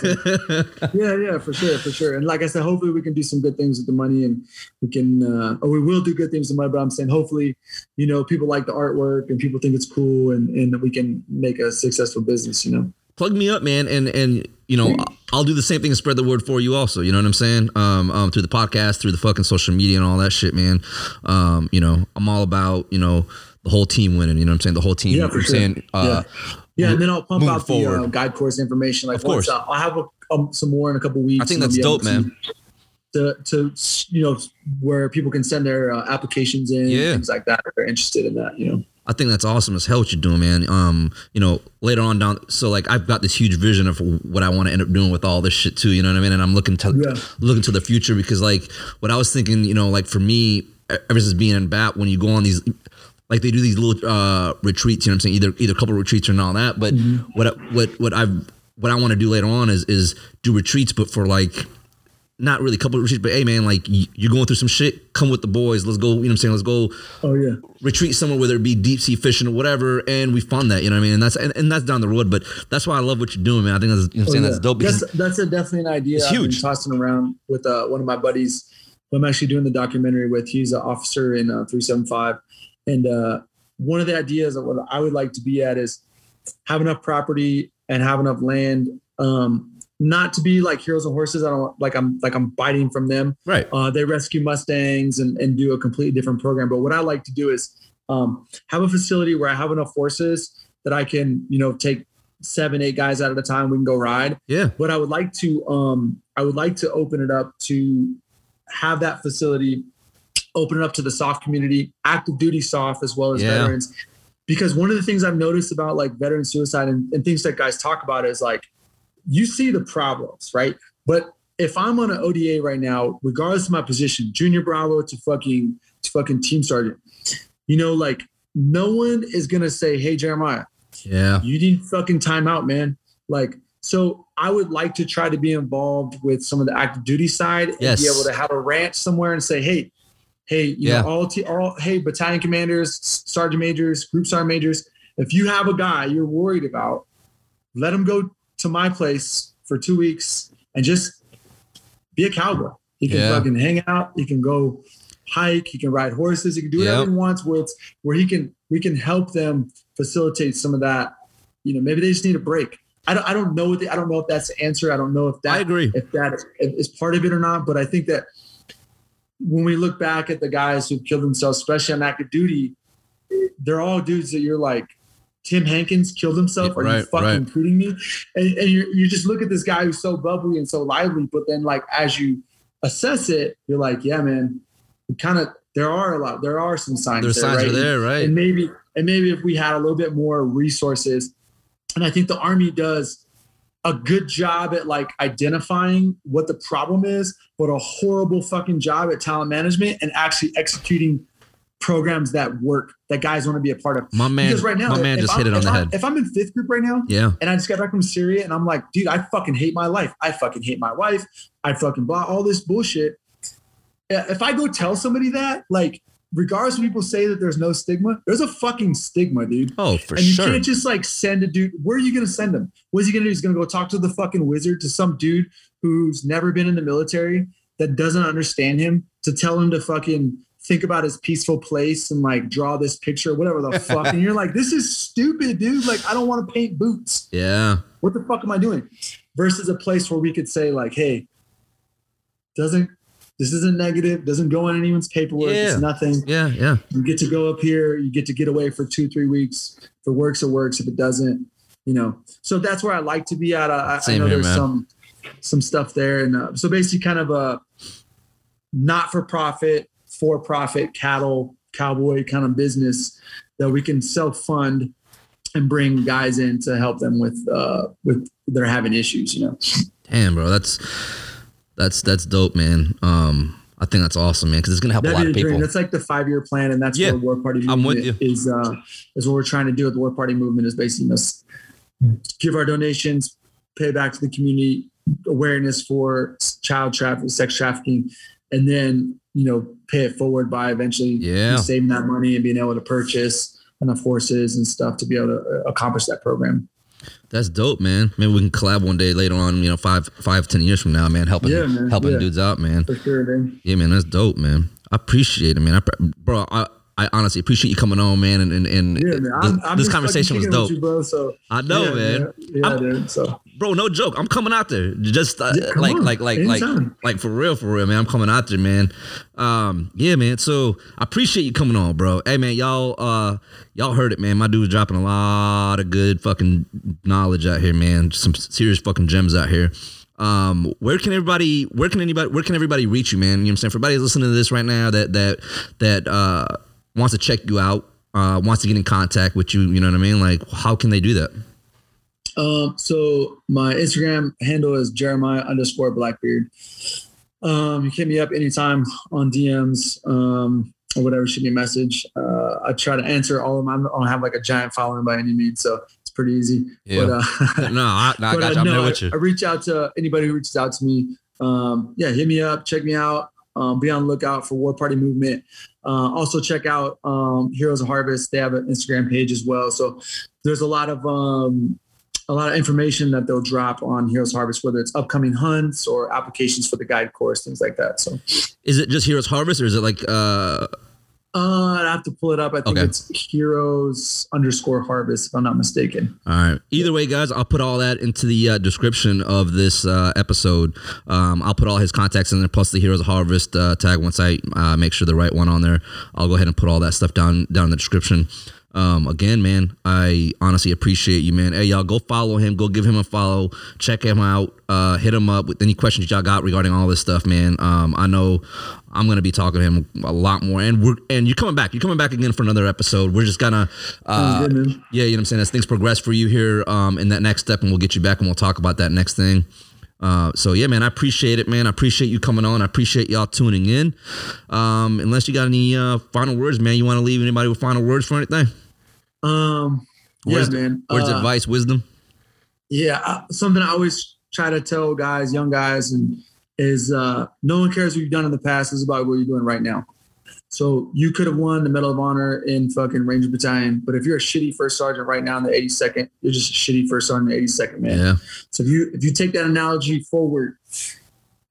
[LAUGHS] yeah, yeah, for sure, for sure. And like I said, hopefully we can do some good things with the money, and we can, uh, or we will do good things with the money. But I'm saying, hopefully, you know, people like the artwork and people think it's cool, and and that we can make a successful business. You know. Plug me up, man, and and you know I'll do the same thing and spread the word for you also. You know what I'm saying? Um, um, through the podcast, through the fucking social media and all that shit, man. Um, you know, I'm all about you know the whole team winning. You know what I'm saying? The whole team. Yeah, for sure. saying? Uh, Yeah, and then I'll pump out the uh, guide course information. Like Of once, course. uh, I'll have a, um, some more in a couple weeks. I think that's dope, man. To, to you know where people can send their uh, applications in, Yeah. things like that. If they're interested in that, you know. I think that's awesome as hell what you're doing, man. Um, you know, later on down, so like I've got this huge vision of what I want to end up doing with all this shit too. You know what I mean? And I'm looking to Yeah. looking to the future because like what I was thinking, you know, like for me, ever since being in bat, when you go on these, like they do these little uh, retreats. You know what I'm saying? Either either a couple retreats or all that. But what I- what what I've what I want to do later on is is do retreats, but for like not really a couple retreats, but hey man, like you're going through some shit. Come with the boys. Let's go. You know what I'm saying? Let's go Oh yeah. retreat somewhere, whether it be deep sea fishing or whatever, and we fund that. You know what I mean? And that's and, and that's down the road. But that's why I love what you're doing, man. I think that's you know what I'm saying Oh, that's dope That's, that's a, definitely an idea. It's I've been huge. tossing around with uh, one of my buddies who I'm actually doing the documentary with. He's an officer in uh, 375. And uh, one of the ideas of what I would like to be at is have enough property and have enough land. Um, not to be like heroes and horses. I don't like I'm like I'm biting from them. right, Uh, they rescue Mustangs and, and do a completely different program. But what I like to do is um, have a facility where I have enough horses that I can, you know, take seven, eight guys out at a time. We can go ride. yeah, But I would like to, um, I would like to open it up to have that facility, open it up to the SOF community, active duty SOF as well as Yeah. veterans. Because one of the things I've noticed about like veteran suicide and, and things that guys talk about is like you see the problems, right? But if I'm on an ODA right now, regardless of my position, junior Bravo to fucking to fucking team sergeant, you know, like no one is gonna say, "Hey Jeremiah, yeah, you need fucking time out, man." Like, so I would like to try to be involved with some of the active duty side and Yes. be able to have a ranch somewhere and say, "Hey, hey, you Yeah. know, all, t- all, hey, battalion commanders, sergeant majors, group sergeant majors, if you have a guy you're worried about, let him go to my place for two weeks and just be a cowboy. He can Yeah. fucking hang out. He can go hike. He can ride horses. He can do whatever Yep. he wants. Where it's where he can we can help them facilitate some of that. You know, maybe they just need a break. I don't. I don't know what the, I don't know if that's the answer. I don't know if that I agree. if that is part of it or not. But I think that when we look back at the guys who killed themselves, especially on active duty, they're all dudes that you're like, Tim Hankins killed himself. Are you fucking right. kidding me? And, and you you just look at this guy who's so bubbly and so lively, but then like as you assess it, you're like, yeah, man, kind of there are a lot. There are some signs. There, signs right? are there, right? And maybe and maybe if we had a little bit more resources, and I think the army does a good job at like identifying what the problem is, but a horrible fucking job at talent management and actually executing programs that work that guys want to be a part of. My man, because right now, my man just I'm- hit it on the I'm- head. If I'm in fifth group right now, Yeah. and I just got back from Syria and I'm like, dude, I fucking hate my life. I fucking hate my wife. I fucking blah all this bullshit. If I go tell somebody that, like, regardless when people say that there's no stigma, there's a fucking stigma, dude. Oh, for sure. and you sure. can't just like send a dude. Where are you gonna send him? What's he gonna do? He's gonna go talk to the fucking wizard, to some dude who's never been in the military that doesn't understand him, to tell him to fucking think about his peaceful place and like draw this picture, whatever the [LAUGHS] fuck. And you're like, this is stupid, dude. Like, I don't want to paint boots. yeah. What the fuck am I doing? Versus a place where we could say, like, hey, doesn't this isn't negative, doesn't go on anyone's paperwork, Yeah. it's nothing. Yeah. Yeah. You get to go up here, you get to get away for two, three weeks. If it works, it works. If it doesn't, you know. So that's where I like to be at. I, I know here, there's man. some some stuff there, and uh, so basically, kind of a not for profit, for profit cattle cowboy kind of business that we can self fund and bring guys in to help them with uh with they're having issues. You know. Damn, bro. That's that's that's dope, man. Um, I think that's awesome, man, because it's gonna help a That'd lot be of the dream. people. That's like the five year plan, and that's Yeah, what War Party I'm with movement is. Uh, is what we're trying to do with the War Party movement is basically just give our donations, pay back to the community, awareness for child trafficking, sex trafficking, and then you know pay it forward by eventually Yeah. saving that money and being able to purchase enough horses and stuff to be able to uh, accomplish that program. That's dope, man. Maybe we can collab one day later on. You know, five, five, ten years from now, man. Helping, Yeah, man. helping Yeah. dudes out, man. For sure, man. Yeah, man. That's dope, man. I appreciate it, man. I, bro, I, I honestly appreciate you coming on, man. And and, and Yeah, man. I'm, this, I'm this conversation was fucking kicking it dope. you, bro. So I know, yeah, man. Yeah, dude. So bro no joke i'm coming out there just uh, like, on. like like like like for real for real man i'm coming out there man um yeah man so i appreciate you coming on bro hey man y'all uh y'all heard it man my dude's dropping a lot of good fucking knowledge out here man some serious fucking gems out here um where can everybody where can anybody where can everybody reach you man you know what i'm saying for everybody listening to this right now that that that uh wants to check you out uh wants to get in contact with you you know what i mean like how can they do that Um, so my Instagram handle is Jeremiah underscore Blackbeard. Um, you can hit me up anytime on DMs um, or whatever. Shoot me a message. Uh, I try to answer all of them. I don't have like a giant following by any means, so it's pretty easy. Yeah. But, uh, [LAUGHS] no i, I [LAUGHS] but, got uh, you i'm no, there with you I reach out to anybody who reaches out to me. Um, yeah, hit me up, check me out. Um, be on the lookout for War Party Movement. Uh, also check out um, Heroes of Harvest. They have an Instagram page as well. So there's a lot of um, a lot of information that they'll drop on Heroes Harvest, whether it's upcoming hunts or applications for the guide course, things like that. So Is it just Heroes Harvest or is it like uh uh, I have to pull it up. I think Okay. it's Heroes underscore Harvest, if I'm not mistaken. all right. Either way, guys, I'll put all that into the uh, description of this uh, episode. Um, I'll put all his contacts in there, plus the Heroes Harvest uh, tag. Once I uh, make sure the right one on there, I'll go ahead and put all that stuff down down in the description. Um, again, man, I honestly appreciate you, man. Hey, y'all, go follow him. Go give him a follow. Check him out. Uh, hit him up with any questions y'all got regarding all this stuff, man. Um, I know I'm gonna be talking to him a lot more, and we're and you're coming back. You're coming back again for another episode. We're just gonna, uh, good, yeah, you know what I'm saying. As things progress for you here, um, in that next step, and we'll get you back, and we'll talk about that next thing. Uh, so yeah, man, I appreciate it, man. I appreciate you coming on. I appreciate y'all tuning in. Um, unless you got any uh, final words, man, you want to leave anybody with final words for anything? Um, yeah, Words, man. words Uh, advice, wisdom. Yeah, I- something I always try to tell guys, young guys, and is uh, no one cares what you've done in the past. It's about what you're doing right now. So you could have won the Medal of Honor in fucking Ranger Battalion, but if you're a shitty first sergeant right now in the 82nd, you're just a shitty first sergeant in the 82nd, man. Yeah, So if you if you take that analogy forward,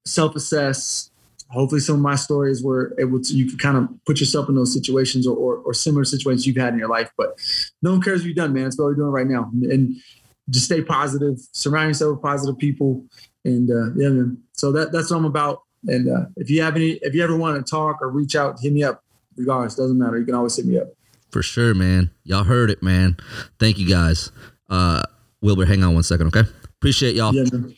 self-assess. Hopefully, some of my stories were able to you can kind of put yourself in those situations or, or, or similar situations you've had in your life. But no one cares what you've done, man. It's what we're doing right now, and just stay positive. Surround yourself with positive people, and uh, yeah, man. So that that's what I'm about. And uh, if you have any, if you ever want to talk or reach out, hit me up. Regardless, doesn't matter. You can always hit me up. for sure, man. Y'all heard it, man. Thank you, guys. Uh, Wilbur, hang on one second, okay? Appreciate y'all. Yeah, man.